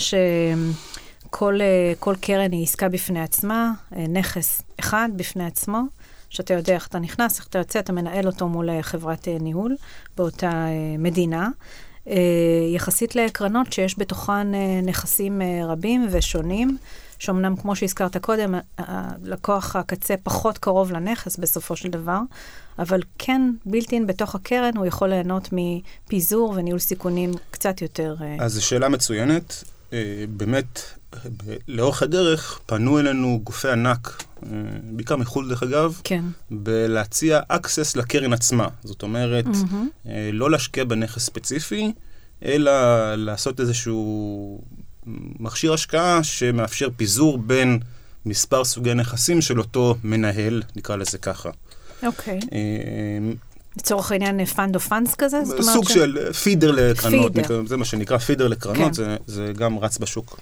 כל, אה, כל קרן היא עסקה בפני עצמה, נכס אחד בפני עצמו, שאתה יודע איך אתה נכנס, איך אתה יוצא, אתה מנהל אותו מול חברת ניהול באותה מדינה. יחסית לקרנות שיש בתוכן נכסים רבים ושונים, שאומנם, כמו שהזכרת קודם, הלקוח הקצה פחות קרוב לנכס בסופו של דבר, אבל כן, בילטין בתוך הקרן, הוא יכול ליהנות מפיזור וניהול סיכונים קצת יותר... אה, אז זו שאלה מצוינת. אה, באמת, לאורך הדרך פנו אלינו גופי ענק, אה, בעיקר מחו"ל דרך אגב, כן. בלהציע access לקרן עצמה. זאת אומרת. אה, לא להשקיע בנכס ספציפי, אלא לעשות איזשהו מכשיר השקעה שמאפשר פיזור בין מספר סוגי נכסים של אותו מנהל, נקרא לזה ככה. אוקיי. אה, לצורך העניין, fund of funds כזה? זאת אומרת סוג ש- של feeder לקרנות, feeder. זה מה שנקרא feeder לקרנות, כן. זה, זה גם רץ בשוק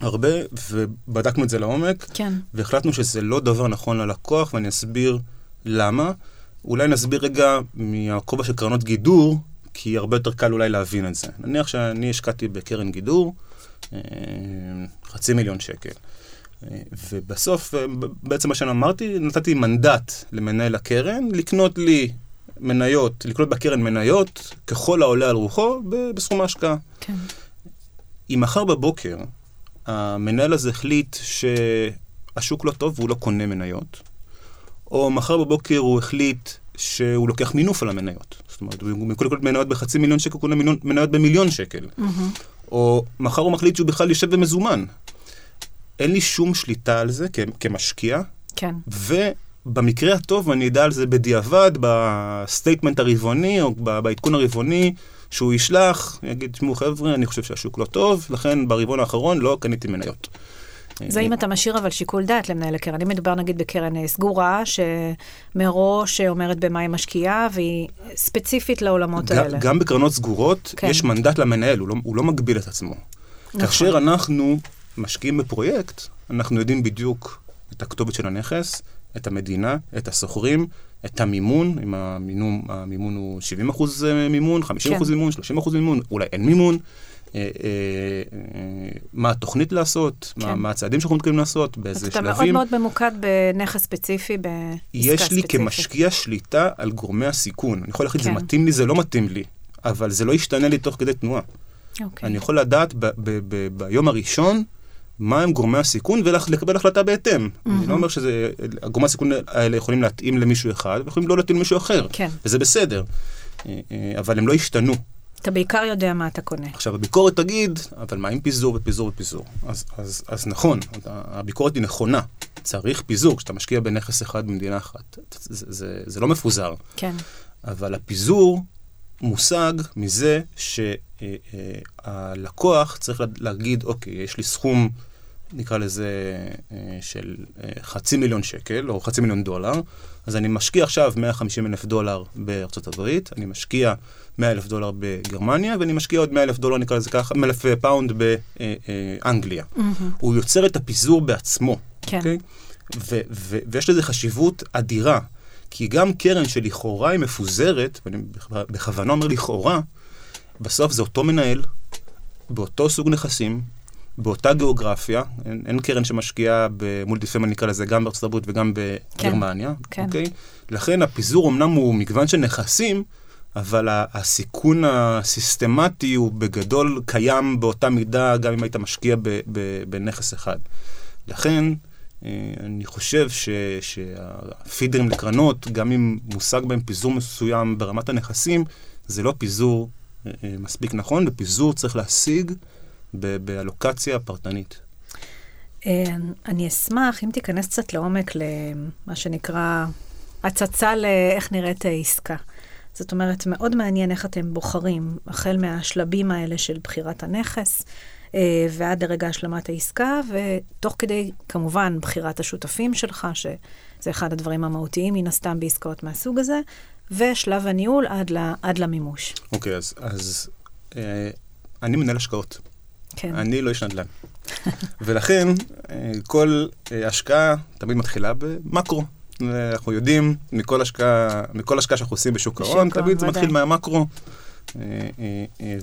הרבה, ובדקנו את זה לעומק, כן. והחלטנו שזה לא דבר נכון ללקוח, ואני אסביר למה. אולי נסביר רגע מהכובע של קרנות גידור, כי הרבה יותר קל אולי להבין את זה. נניח שאני השקעתי בקרן גידור חצי מיליון שקל. אה, ובסוף, אה, בעצם מה שאמרתי, נתתי מנדט למנהל הקרן לקנות לי מניות, לקנות בקרן מניות, ככל העולה על רוחו, בסכום ההשקעה. כן. אם מחר בבוקר המנהל הזה החליט שהשוק לא טוב והוא לא קונה מניות, או מחר בבוקר הוא החליט שהוא לוקח מינוף על המניות. זאת אומרת, הוא במקום לקנות מניות בחצי מיליון שקל, הוא קונה מניות במיליון שקל. mm-hmm. או מחר הוא מחליט שהוא בכלל יושב במזומן. אין לי שום שליטה על זה כ- כמשקיע, כן. ובמקרה הטוב אני אדע על זה בדיעבד, ב statement הרבעוני או בעדכון הרבעוני שהוא ישלח, יגיד, תשמעו חבר'ה, אני חושב שהשוק לא טוב, לכן ברבעון האחרון לא קניתי מניות. זה אם אתה משאיר אבל שיקול דעת למנהל הקרן. אם מדובר נגיד בקרן אה, סגורה, שמראש אומרת במה היא משקיעה, והיא ספציפית לעולמות גם, האלה. גם בקרנות סגורות כן. יש מנדט למנהל, הוא לא, הוא לא מגביל את עצמו. נכון. כאשר אנחנו משקיעים בפרויקט, אנחנו יודעים בדיוק את הכתובת של הנכס, את המדינה, את השוכרים, את המימון, אם המימון, המימון הוא 70 אחוז מימון, 50 אחוז כן. מימון, 30 אחוז מימון, אולי אין מימון. אה, אה, אה, מה התוכנית לעשות, מה, כן. מה הצעדים שאנחנו מתכוונים לעשות, באיזה אתה מאוד שלבים. מאוד ממוקד בנכס ספציפי, בעסקה יש לי ספציפית. כמשקיע שליטה על גורמי הסיכון. אני יכול להחליט, זה כן. מתאים לי, זה לא מתאים לי, אבל זה לא ישתנה לי תוך כדי תנועה. אוקיי. אני יכול לדעת ב- ב- ב- ביום הראשון מה הם גורמי הסיכון ולקבל החלטה בהתאם. אני לא אומר שהגורמי הסיכון האלה יכולים להתאים למישהו אחד ויכולים לא להתאים למישהו אחר, כן. וזה בסדר, אבל הם לא השתנו. אתה בעיקר יודע מה אתה קונה. עכשיו, הביקורת תגיד, אבל מה עם פיזור ופיזור ופיזור? אז, אז, אז נכון, הביקורת היא נכונה. צריך פיזור כשאתה משקיע בנכס אחד במדינה אחת. זה, זה, זה לא מפוזר. כן. אבל הפיזור מושג מזה שהלקוח צריך להגיד, אוקיי, יש לי סכום, נקרא לזה, אה, של אה, חצי מיליון שקל, או חצי מיליון דולר, אז אני משקיע עכשיו 150 אלף דולר בארצות הברית, אני משקיע 100 אלף דולר בגרמניה, ואני משקיע עוד 100 אלף דולר, נקרא לזה ככה, 100 אלף pound באנגליה. mm-hmm. הוא יוצר את הפיזור בעצמו. כן. אוקיי? ו- ו- ויש לזה חשיבות אדירה, כי גם קרן שלכאורה היא מפוזרת, ואני בכ- בכוונה אומר לכאורה, בסוף זה אותו מנהל, באותו סוג נכסים, באותה גיאוגרפיה, אין, אין קרן שמשקיעה ב multifamily נקרא לזה גם בארצות הברית וגם בגרמניה, כן. אוקיי? לכן הפיזור אמנם הוא מגוון של נכסים, אבל הסיכון הסיסטמטי הוא בגדול קיים באותה מידה גם אם היית משקיע ב- ב- בנכס אחד. לכן, אה, אני חושב ש- שהפידרים לקרנות, גם אם מושג בהם פיזור מסוים ברמת הנכסים, זה לא פיזור אה, אה, מספיק נכון, ופיזור צריך להשיג באלוקציה פרטנית. אה, אני אשמח אם תיכנס קצת לעומק למה שנקרא הצצה לאיך נראית אה, עסקה. זאת אומרת, מאוד מעניין איך אתם בוחרים, החל מהשלבים האלה של בחירת הנכס אה, ועד לרגע השלמת העסקה, ותוך כדי, כמובן, בחירת השותפים שלך, שזה אחד הדברים המהותיים, מן הסתם, בעסקאות מהסוג הזה, ושלב הניהול עד, ל, עד למימוש. אוקיי, אז, אז אה, אני מנהל השקעות. כן. אני לא איש נדל"ן. ולכן, אה, כל אה, השקעה תמיד מתחילה במקרו. אנחנו יודעים, מכל השקעה, מכל השקעה שאנחנו עושים בשוק ההון, תמיד זה. מתחיל מהמקרו.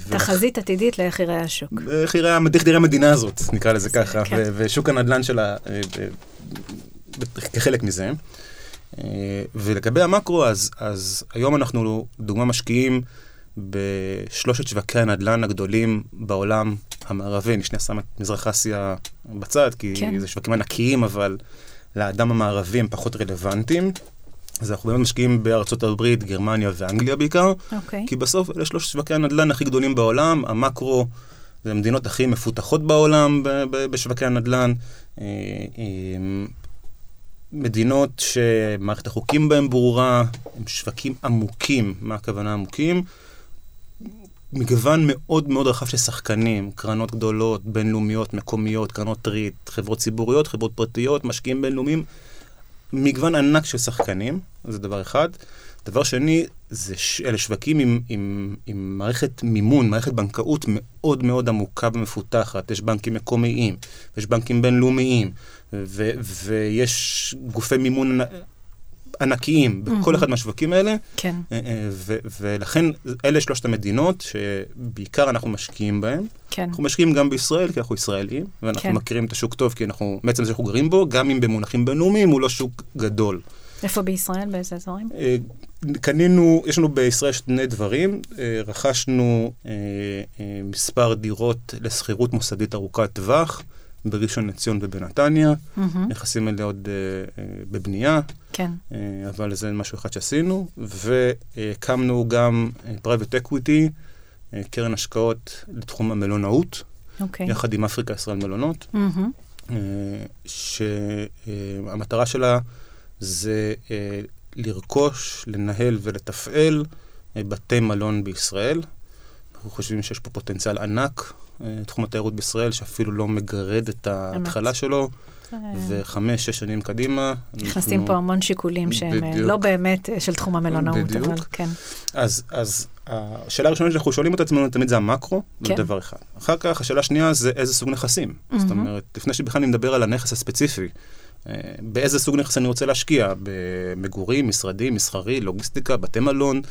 תחזית עתידית לאיך יראה השוק. איך יראה המדינה הזאת, נקרא לזה ככה, כן. ושוק הנדל"ן שלה כחלק מזה. ולגבי המקרו, אז, אז היום אנחנו, דוגמה, משקיעים בשלושת שווקי הנדל"ן הגדולים בעולם המערבי. אני שנייה שם את מזרח אסיה בצד, כי כן. זה שווקים ענקיים, אבל לאדם המערבי הם פחות רלוונטיים. אז אנחנו באמת משקיעים בארצות הברית, גרמניה ואנגליה בעיקר. אוקיי. כי בסוף אלה שלושת שווקי הנדל"ן הכי גדולים בעולם, המקרו זה המדינות הכי מפותחות בעולם בשווקי הנדל"ן. אה, מדינות שמערכת החוקים בהן ברורה, הם שווקים עמוקים. מה הכוונה עמוקים? מגוון מאוד מאוד רחב של שחקנים, קרנות גדולות, בינלאומיות, מקומיות, קרנות ריט, חברות ציבוריות, חברות פרטיות, משקיעים בינלאומיים, מגוון ענק של שחקנים, זה דבר אחד. דבר שני, זה ש... אלה שווקים עם, עם, עם מערכת מימון, מערכת בנקאות מאוד מאוד עמוקה ומפותחת. יש בנקים מקומיים, יש בנקים בינלאומיים, ו... ויש גופי מימון ענקיים בכל אחד מהשווקים האלה. כן. אה, אה, ולכן אלה שלושת המדינות שבעיקר אנחנו משקיעים בהן. כן. אנחנו משקיעים גם בישראל, כי אנחנו ישראלים, ואנחנו כן. מכירים את השוק טוב, כי אנחנו, בעצם זה שאנחנו גרים בו, גם אם במונחים בינלאומיים, הוא לא שוק גדול. איפה בישראל? באיזה אזורים? אה, קנינו, יש לנו בישראל שני דברים. רכשנו מספר דירות לשכירות מוסדית ארוכת טווח. בראשון לציון ובנתניה, mm-hmm. נכסים אלה עוד אה, אה, בבנייה, כן. אה, אבל זה משהו אחד שעשינו, והקמנו גם private equity, אה, קרן השקעות לתחום המלונאות, okay. אוקיי. יחד עם אפריקה ישראל מלונות, mm-hmm. שהמטרה שלה זה לרכוש, לנהל ולתפעל בתי מלון בישראל. אנחנו חושבים שיש פה פוטנציאל ענק אה, תחום התיירות בישראל, שאפילו לא מגרד את ההתחלה שלו, וחמש, שש שנים קדימה. נכנסים אנחנו... פה המון שיקולים שהם אה, בדיוק. לא באמת אה, של תחום המלונאות, בדיוק. אבל כן. אז, אז השאלה הראשונה שאנחנו שואלים את עצמנו תמיד זה המקרו, כן. זה דבר אחד. אחר כך, השאלה השנייה זה איזה סוג נכסים. Mm-hmm. זאת אומרת, לפני שבכלל אני מדבר על הנכס הספציפי, באיזה סוג נכס אני רוצה להשקיע? במגורים, משרדים, מסחרי, לוגיסטיקה, בתי מלון,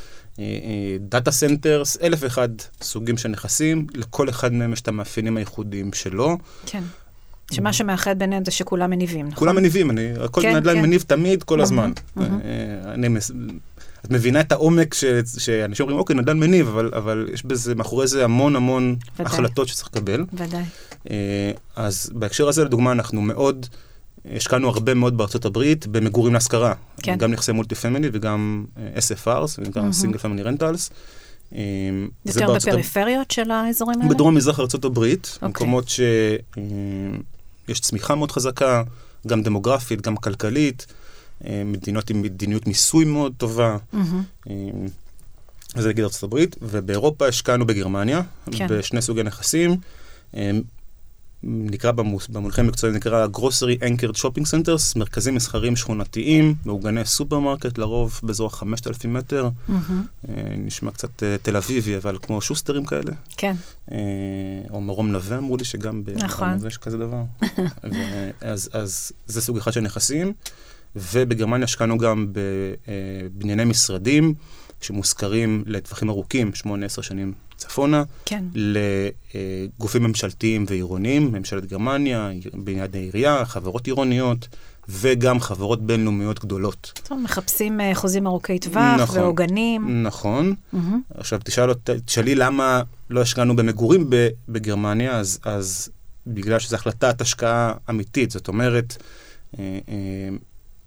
data centers, אלף ואחד סוגים של נכסים, לכל אחד מהם יש את המאפיינים הייחודיים שלו. כן. שמה שמאחד ביניהם זה שכולם מניבים, נכון? כולם מניבים, אני, הכל כן, נדל"ן כן. מניב תמיד, כל הזמן. Mm-hmm. אני, את מבינה את העומק ש, שאנשים אומרים, אוקיי, נדל"ן מניב, אבל, אבל יש בזה, מאחורי זה המון המון ודאי. החלטות שצריך לקבל. ודאי. אז בהקשר הזה, לדוגמה, אנחנו מאוד... השקענו הרבה מאוד בארצות הברית במגורים להשכרה. כן. גם נכסי multi family וגם אה, SFRs וגם single family rentals. יותר בפריפריות של האזורים האלה? בדרום מזרח ארצות הברית, okay. אוקיי. מקומות שיש אה, צמיחה מאוד חזקה, גם דמוגרפית, גם כלכלית, אה, מדינות עם מדיניות מיסוי מאוד טובה. Mm-hmm. זה נגיד ארצות הברית, ובאירופה השקענו בגרמניה, כן. בשני סוגי נכסים. נקרא במונחים מקצועיים, נקרא grocery anchored shopping centers, מרכזים מסחריים שכונתיים, מעוגני סופרמרקט, לרוב באזור 5,000 מטר. Mm-hmm. נשמע קצת אה, תל אביבי, אבל כמו שוסטרים כאלה. כן. אה, או מרום נווה אמרו לי שגם נכון. יש כזה דבר. אז, אז זה סוג אחד של נכסים, ובגרמניה השקענו גם בבנייני משרדים. שמושכרים לטווחים ארוכים, 8-10 שנים צפונה, כן. לגופים ממשלתיים ועירוניים, ממשלת גרמניה, ביד העירייה, חברות עירוניות. וגם חברות בינלאומיות גדולות. טוב, מחפשים uh, חוזים ארוכי טווח נכון, ועוגנים. נכון. Mm-hmm. עכשיו, תשאל, תשאלי למה לא השקענו במגורים בגרמניה, אז, אז בגלל שזו החלטת השקעה אמיתית. זאת אומרת, אה, אה,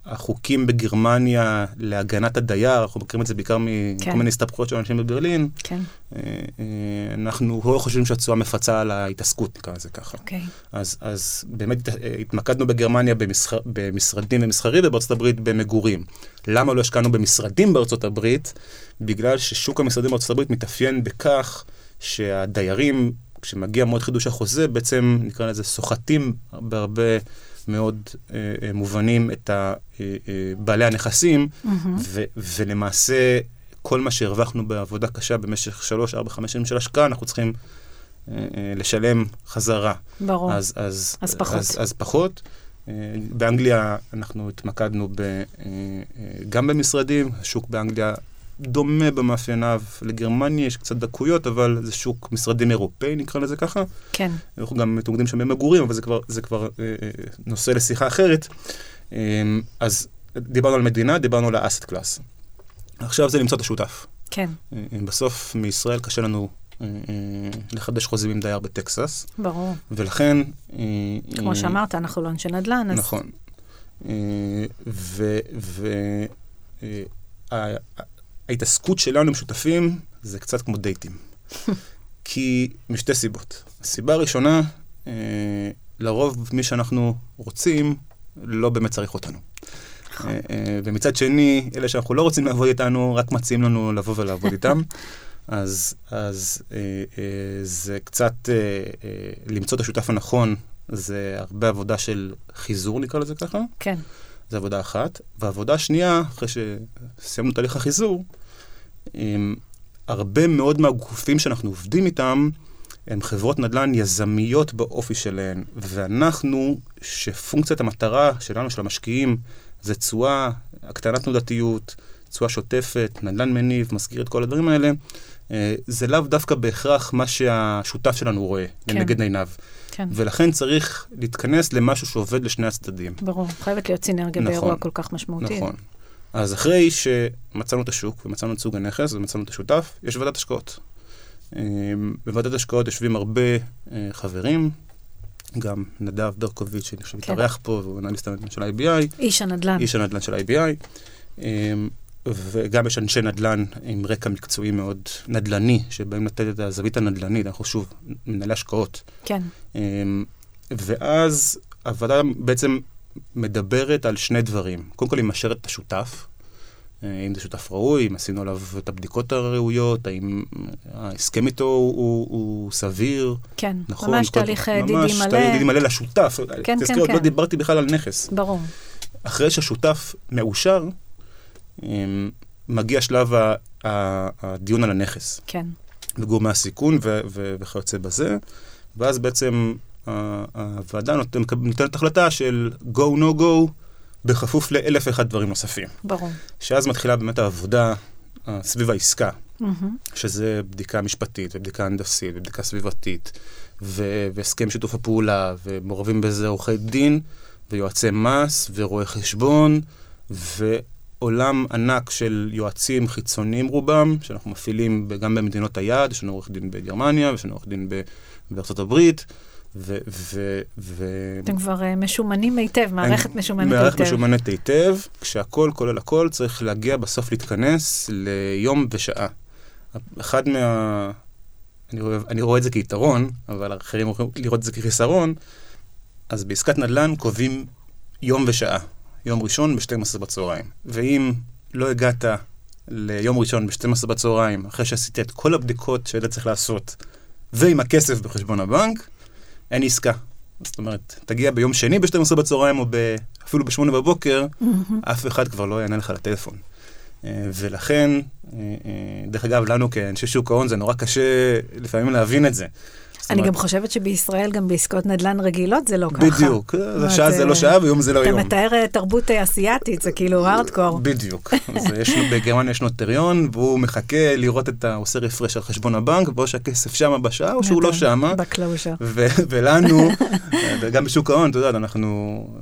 החוקים בגרמניה להגנת הדייר, אנחנו מכירים את זה בעיקר מכל כן. מיני הסתבכויות של אנשים בברלין. כן. אה, אה, אנחנו לא חושבים שהתשואה מפצה על ההתעסקות, נקרא לזה ככה. אוקיי. אז, אז באמת אה, התמקדנו בגרמניה במסחר, במשרדים ומסחרי ובארצות הברית במגורים. למה לא השקענו במשרדים בארצות הברית? בגלל ששוק המשרדים בארצות הברית מתאפיין בכך שהדיירים, כשמגיע מועד חידוש החוזה, בעצם נקרא לזה סוחטים בהרבה... מאוד אה, אה, מובנים את ה, אה, אה, בעלי הנכסים, mm-hmm. ו, ולמעשה כל מה שהרווחנו בעבודה קשה במשך 3, 4, 5 שנים של השקעה, אנחנו צריכים אה, אה, לשלם חזרה. ברור. אז, אז, אז פחות. אז, אז פחות. אה, באנגליה אנחנו התמקדנו ב, אה, אה, גם במשרדים, השוק באנגליה דומה במאפייניו לגרמניה, יש קצת דקויות, אבל זה שוק משרדים אירופאי, נקרא לזה ככה. כן. אנחנו גם מתמודדים שם במגורים, אבל זה כבר, זה כבר אה, אה, נושא לשיחה אחרת. אה, אז דיברנו על מדינה, דיברנו על האסט קלאס. עכשיו זה למצוא את השותף. כן. אה, אה, בסוף מישראל קשה לנו אה, לחדש חוזים עם דייר בטקסס, ברור. ולכן... כמו שאמרת, אנחנו לא אנשי נדל"ן, אז... נכון. ו... ו ההתעסקות שלנו עם שותפים זה קצת כמו דייטים. כי משתי סיבות. הסיבה הראשונה, אה, לרוב מי שאנחנו רוצים לא באמת צריך אותנו. אה, אה, ומצד שני, אלה שאנחנו לא רוצים לעבוד איתנו, רק מציעים לנו לבוא ולעבוד איתם. אז, אז אה, אה, זה קצת אה, אה, למצוא את השותף הנכון, זה הרבה עבודה של חיזור, נקרא לזה ככה. כן. זו עבודה אחת. ועבודה שנייה, אחרי שסיימנו תהליך החיזור, הרבה מאוד מהגופים שאנחנו עובדים איתם, הם חברות נדל"ן יזמיות באופי שלהן, ואנחנו, שפונקציית המטרה שלנו, של המשקיעים, זה תשואה, הקטנת תנודתיות, תשואה שוטפת, נדל"ן מניב, מזכיר את כל הדברים האלה, אה, זה לאו דווקא בהכרח מה שהשותף שלנו רואה כן. לנגד עיניו. כן. ולכן צריך להתכנס למשהו שעובד לשני הצדדים. ברור. חייבת להיות סינרגיה נכון. באירוע כל כך משמעותי. נכון. אז אחרי שמצאנו את השוק ומצאנו את סוג הנכס ומצאנו את השותף, יש ועדת השקעות. אה, בוועדת השקעות יושבים הרבה אה, חברים, גם נדב ברקוביץ', שאני חושב כן. התארח פה, והוא אנליסט הנדל"ן של IBI, איש הנדל"ן. איש הנדל"ן של IBI, אה, וגם יש אנשי נדל"ן עם רקע מקצועי מאוד נדל"ני, שבאים לתת את הזווית הנדל"נית, אנחנו שוב, מנהלי השקעות. כן. ואז הוועדה בעצם מדברת על שני דברים. קודם כל, היא מאשרת את השותף, אה, אם זה שותף ראוי, אם עשינו עליו את הבדיקות הראויות, האם ההסכם איתו הוא, הוא, הוא סביר, כן. נכון? ממש כל- תהליך אה, דידי ממש מלא. תהליך דידי מלא לשותף. כן, תזכרי, כן, עוד לא כן. דיברתי בכלל על נכס. ברור. אחרי שהשותף מאושר, מגיע שלב ה- ה- הדיון על הנכס. כן. וגורמי הסיכון ו- ו- וכיוצא בזה, ואז בעצם הוועדה נותנת החלטה של go no go בכפוף לאלף ואחד דברים נוספים. ברור. שאז מתחילה באמת העבודה אה, סביב העסקה, מהמם. שזה בדיקה משפטית ובדיקה הנדסית ובדיקה סביבתית ו- והסכם שיתוף הפעולה, ומעורבים בזה עורכי דין ויועצי מס ורואי חשבון ועולם ענק של יועצים חיצוניים רובם, שאנחנו מפעילים גם במדינות היעד, יש לנו עורך דין בגרמניה ויש לנו עורך דין בארצות הברית. ו- ו- ו- אתם כבר אה, משומנים היטב, מערכת משומנת מערכת היטב. משומנת היטב, כשהכול כולל הכל צריך להגיע בסוף להתכנס ליום ושעה. אחד מה... אני רואה, אני רואה את זה כיתרון, אבל אחרים יכולים לראות את זה כחיסרון, אז בעסקת נדל"ן קובעים יום ושעה. יום ראשון ב-12 בצהריים. ואם לא הגעת ליום ראשון ב-12 בצהריים, אחרי שעשית את כל הבדיקות שהיית צריך לעשות, ועם הכסף בחשבון הבנק, אין עסקה. זאת אומרת, תגיע ביום שני ב-12 בצהריים, או ב... אפילו ב-8 בבוקר, מהמם. אף אחד כבר לא יענה לך לטלפון. אה, ולכן, אה, אה, דרך אגב, לנו כאנשי שוק ההון זה נורא קשה לפעמים להבין את זה. אני גם חושבת שבישראל, גם בעסקאות נדל"ן רגילות, זה לא ככה. בדיוק, השעה זה זה- לא שעה ויום זה לא אתה יום. מתאר אה, תרבות אה, אסיאתית, זה כאילו הארדקור. בדיוק. בגרמניה יש נוטריון, והוא מחכה לראות את ה... הוא עושה רפרש על חשבון הבנק, או שהכסף שמה בשעה, או שהוא לא שמה. ו- ולנו, וגם בשוק ההון, אתה יודע, אנחנו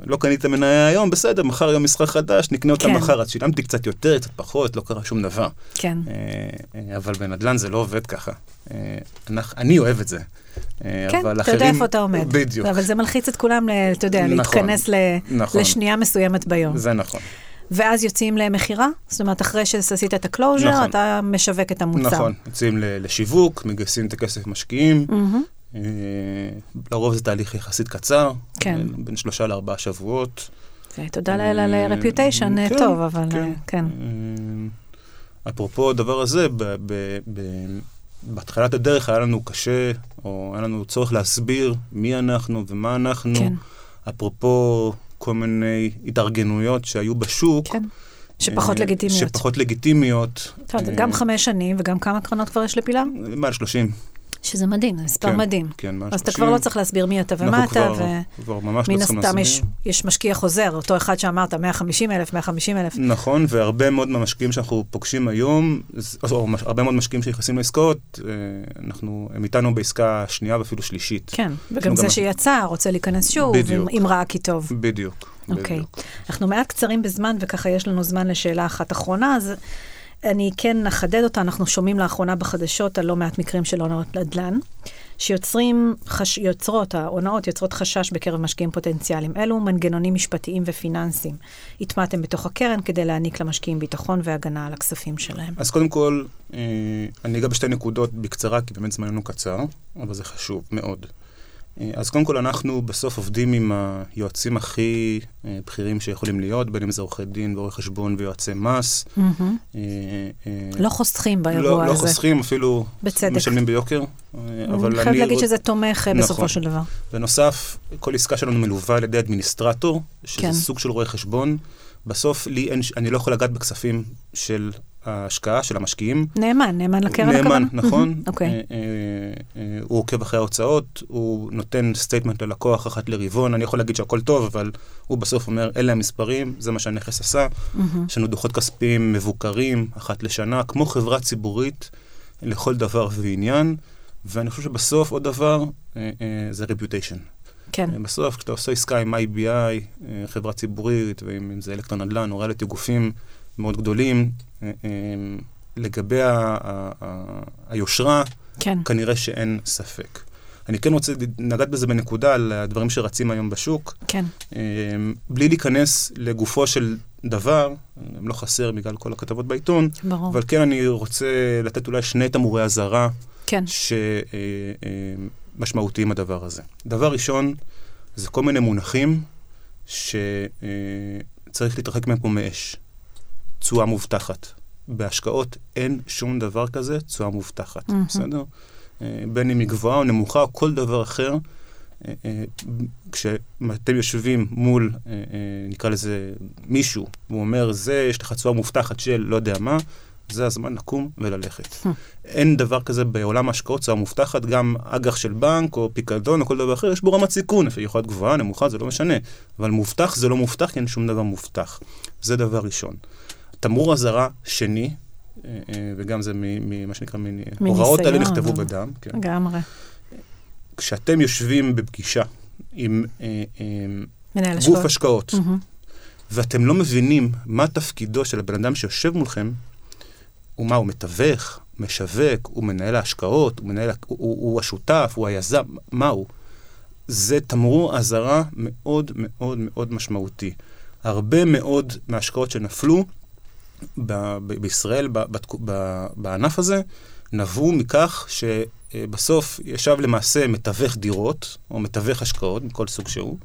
לא קנית מניה היום, בסדר, מחר יום מסחר חדש, נקנה אותה כן. מחר, אז שילמתי קצת יותר, קצת פחות, לא קרה שום דבר. כן. אה, אה, אבל בנדל"ן זה לא עובד ככה. אה, אני אוהב את זה. אה, כן, אתה יודע אחרים- איפה אתה עומד. בדיוק, אבל זה מלחיץ את כולם, אתה יודע, נכון, להתכנס ל- נכון. לשנייה מסוימת ביום. זה נכון. ואז יוצאים למכירה? זאת אומרת, אחרי שעשית את ה closure, נכון. אתה משווק את המוצר. נכון, יוצאים לשיווק, מגייסים את הכסף משקיעים. אה, לרוב זה תהליך יחסית קצר, כן. בין שלושה לארבעה שבועות. תודה לאל על רפיוטיישן כן, טוב, אבל כן. כן. אפרופו הדבר הזה, ב- ב- ב- בהתחלת הדרך היה לנו קשה, או היה לנו צורך להסביר מי אנחנו ומה אנחנו, כן, אפרופו כל מיני התארגנויות שהיו בשוק. כן. שפחות אה, לגיטימיות. שפחות לגיטימיות. טוב, זה אה, גם חמש שנים וגם כמה קרנות כבר יש לפילה? מעל 30. שזה מדהים, זה מספר כן, מדהים. כן, אז אתה כבר לא צריך להסביר מי אתה ומה אתה, ומן הסתם. יש, יש משקיע חוזר, אותו אחד שאמרת, 150 אלף, 150 אלף. נכון, והרבה מאוד מהמשקיעים שאנחנו פוגשים היום, או הרבה מאוד משקיעים שנכנסים לעסקאות, אה, אנחנו, הם איתנו בעסקה שנייה ואפילו שלישית. כן, וגם גם זה מה- שיצא רוצה להיכנס שוב, בדיוק. אם ראה כי טוב. בדיוק. אוקיי. בדיוק. אנחנו מעט קצרים בזמן, וככה יש לנו זמן לשאלה אחת אחרונה, אז אני כן אחדד אותה. אנחנו שומעים לאחרונה בחדשות על לא מעט מקרים של הונאות נדל"ן, שיוצרים, חש... יוצרות, ההונאות יוצרות חשש בקרב משקיעים פוטנציאליים. אלו מנגנונים משפטיים ופיננסיים. הטמעתם בתוך הקרן כדי להעניק למשקיעים ביטחון והגנה על הכספים שלהם. אז קודם כל, אה, אני אגע בשתי נקודות בקצרה, כי באמת זמננו קצר, אבל זה חשוב מאוד. אה, אז קודם כל, אנחנו בסוף עובדים עם היועצים הכי אה, בכירים שיכולים להיות, בין אם זה עורכי דין ורואי חשבון ויועצי מס. אה, לא חוסכים באירוע לא, הזה. לא חוסכים, אפילו. משלמים ביוקר. אבל אני חייב להגיד שזה תומך בסופו נכון. של דבר. בנוסף, כל עסקה שלנו מלווה על ידי administrator, שזה. כן. סוג של רואה חשבון. בסוף, לי אין, אני לא יכול לגעת בכספים של ההשקעה, של המשקיעים. נאמן, נאמן לקרן נאמן, הכוונה? נכון. מהמם, אוקיי. אה, אה, אה, הוא עוקב אחרי ההוצאות, הוא נותן statement ללקוח אחת לרבעון, אני יכול להגיד שהכל טוב, אבל הוא בסוף אומר, אלה המספרים, זה מה שהנכס עשה. יש לנו דוחות כספיים מבוקרים, אחת לשנה, כמו חברה ציבורית לכל דבר ועניין, ואני חושב שבסוף עוד דבר, זה reputation. כן. בסוף, כשאתה עושה עסקה עם IBI, חברה ציבורית, ואם זה אלקטרון נדל"ן או ריאליטי, גופים מאוד גדולים, אה, אה, לגבי ה- ה- ה- היושרה, כן. כנראה שאין ספק. אני כן רוצה לגעת בזה בנקודה על הדברים שרצים היום בשוק. כן. אה, בלי להיכנס לגופו של דבר, לא חסר בגלל כל הכתבות בעיתון, ברור. אבל כן אני רוצה לתת אולי שני תמרורי אזהרה כן. שמשמעותיים הדבר הזה. דבר ראשון, זה כל מיני מונחים שצריך להתרחק מהם כמו מאש. תשואה מובטחת. בהשקעות אין שום דבר כזה, תשואה מובטחת, מהמם. בסדר? אה, בין אם היא גבוהה או נמוכה או כל דבר אחר. אה, אה, כשאתם יושבים מול, נקרא לזה מישהו, והוא אומר, זה, יש לך תשואה מובטחת של לא יודע מה, זה הזמן לקום וללכת. אין דבר כזה בעולם ההשקעות, תשואה מובטחת, גם אג"ח של בנק או פיקדון או כל דבר אחר, יש בו רמת סיכון, היא יכולה להיות גבוהה, נמוכה, זה לא משנה. אבל מובטח זה לא מובטח, כי אין שום דבר מובטח. זה דבר ראשון. תמרור אזהרה שני, אה, אה, וגם זה ממה שנקרא, הוראות האלה נכתבו בדם, כן. לגמרי. כשאתם יושבים בפגישה עם אה, אה, גוף השקעות. ואתם לא מבינים מה תפקידו של הבן אדם שיושב מולכם, הוא מה, הוא מתווך, משווק, הוא מנהל ההשקעות, הוא, מנהל, הוא, הוא, הוא השותף, הוא היזם, מה הוא? זה תמרור אזהרה מאוד מאוד מאוד משמעותי. הרבה מאוד מההשקעות שנפלו ב, ב, בישראל, ב, ב, ב, בענף הזה, נבעו מכך שבסוף ישב למעשה מתווך דירות, או מתווך השקעות, מכל סוג שהוא,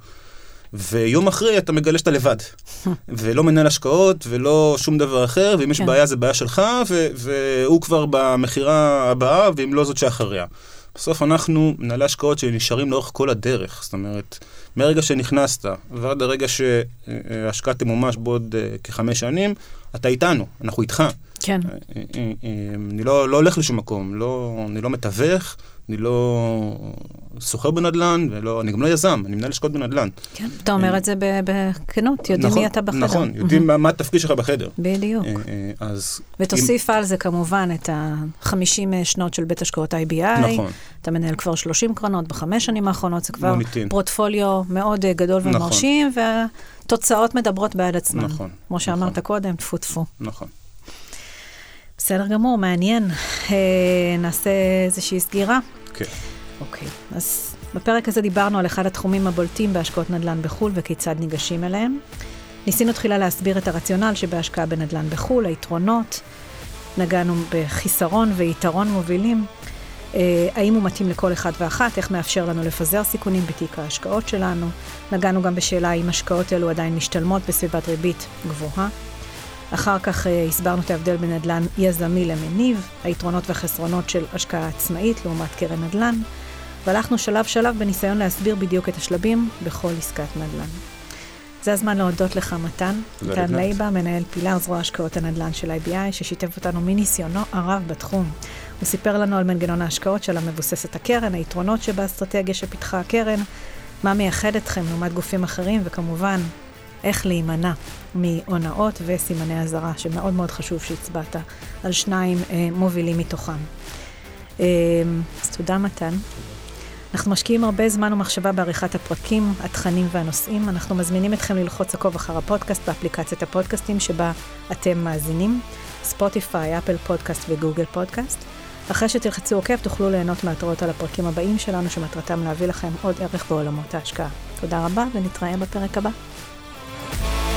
ויום אחרי אתה מגלה שאתה לבד. ולא מנהל השקעות, ולא שום דבר אחר, ואם יש כן. בעיה זה בעיה שלך, ו- והוא כבר במכירה הבאה, ואם לא זאת שאחריה. בסוף אנחנו מנהלי השקעות שנשארים לאורך כל הדרך. זאת אומרת, מרגע שנכנסת ועד הרגע שההשקעה תמומש בעוד אה, כחמש שנים, אתה איתנו, אנחנו איתך. כן. אה, אה, אני לא, לא הולך לשום מקום, לא, אני לא מתווך, אני לא סוחר בנדל"ן, ולא, אני גם לא יזם, אני מנהל השקעות בנדל"ן. כן. אתה אומר את זה בכנות, יודעים נכון, מי אתה בחדר. נכון, יודעים מה, התפקיד שלך בחדר. בדיוק. אה, אה, אז... ותוסיף על זה כמובן את ה-50 שנות של בית השקעות IBI. נכון, אתה מנהל כבר 30 קרנות בחמש שנים האחרונות, זה כבר. פורטפוליו מאוד אה, גדול נכון. ומרשים, והתוצאות מדברות בעד עצמן. נכון, כמו שאמרת נכון. קודם, טפו טפו. נכון. בסדר גמור, מעניין. אה, נעשה איזושהי סגירה. כן. אוקיי, אז בפרק הזה דיברנו על אחד התחומים הבולטים בהשקעות נדל"ן בחו"ל וכיצד ניגשים אליהם. ניסינו תחילה להסביר את הרציונל שבהשקעה בנדל"ן בחו"ל, היתרונות, נגענו בחיסרון ויתרון מובילים, אה, האם הוא מתאים לכל אחד ואחת, איך מאפשר לנו לפזר סיכונים בתיק ההשקעות שלנו, נגענו גם בשאלה האם השקעות אלו עדיין משתלמות בסביבת ריבית גבוהה. אחר כך אה, הסברנו את ההבדל בין נדל"ן יזמי למניב, היתרונות והחסרונות של השקעה עצמאית לעומת קרן נדל"ן, והלכנו שלב שלב בניסיון להסביר בדיוק את השלבים בכל עסקת נדל"ן. זה הזמן להודות לך, מתן. מתן. לייבה, מנהל פילר זרוע השקעות הנדל"ן של IBI, ששיתף אותנו מניסיונו הרב בתחום. הוא סיפר לנו על מנגנון ההשקעות שלה מבוססת הקרן, היתרונות שבאסטרטגיה שפיתחה הקרן, מה מייחד אתכם לעומת גופים אחרים, וכמובן, איך להימנע מהונאות וסימני אזהרה, שמאוד מאוד חשוב שהצבעת על שניים אה, מובילים מתוכם. אה, אז תודה מתן. אנחנו משקיעים הרבה זמן ומחשבה בעריכת הפרקים, התכנים והנושאים. אנחנו מזמינים אתכם ללחוץ עקוב אחר הפודקאסט באפליקציית הפודקאסטים שבה אתם מאזינים, ספוטיפיי, אפל פודקאסט וגוגל פודקאסט. אחרי שתלחצו עוקב תוכלו ליהנות מהתראות על הפרקים הבאים שלנו שמטרתם להביא לכם עוד ערך בעולמות ההשקעה. תודה רבה ונתראה בפרק הבא. Bye.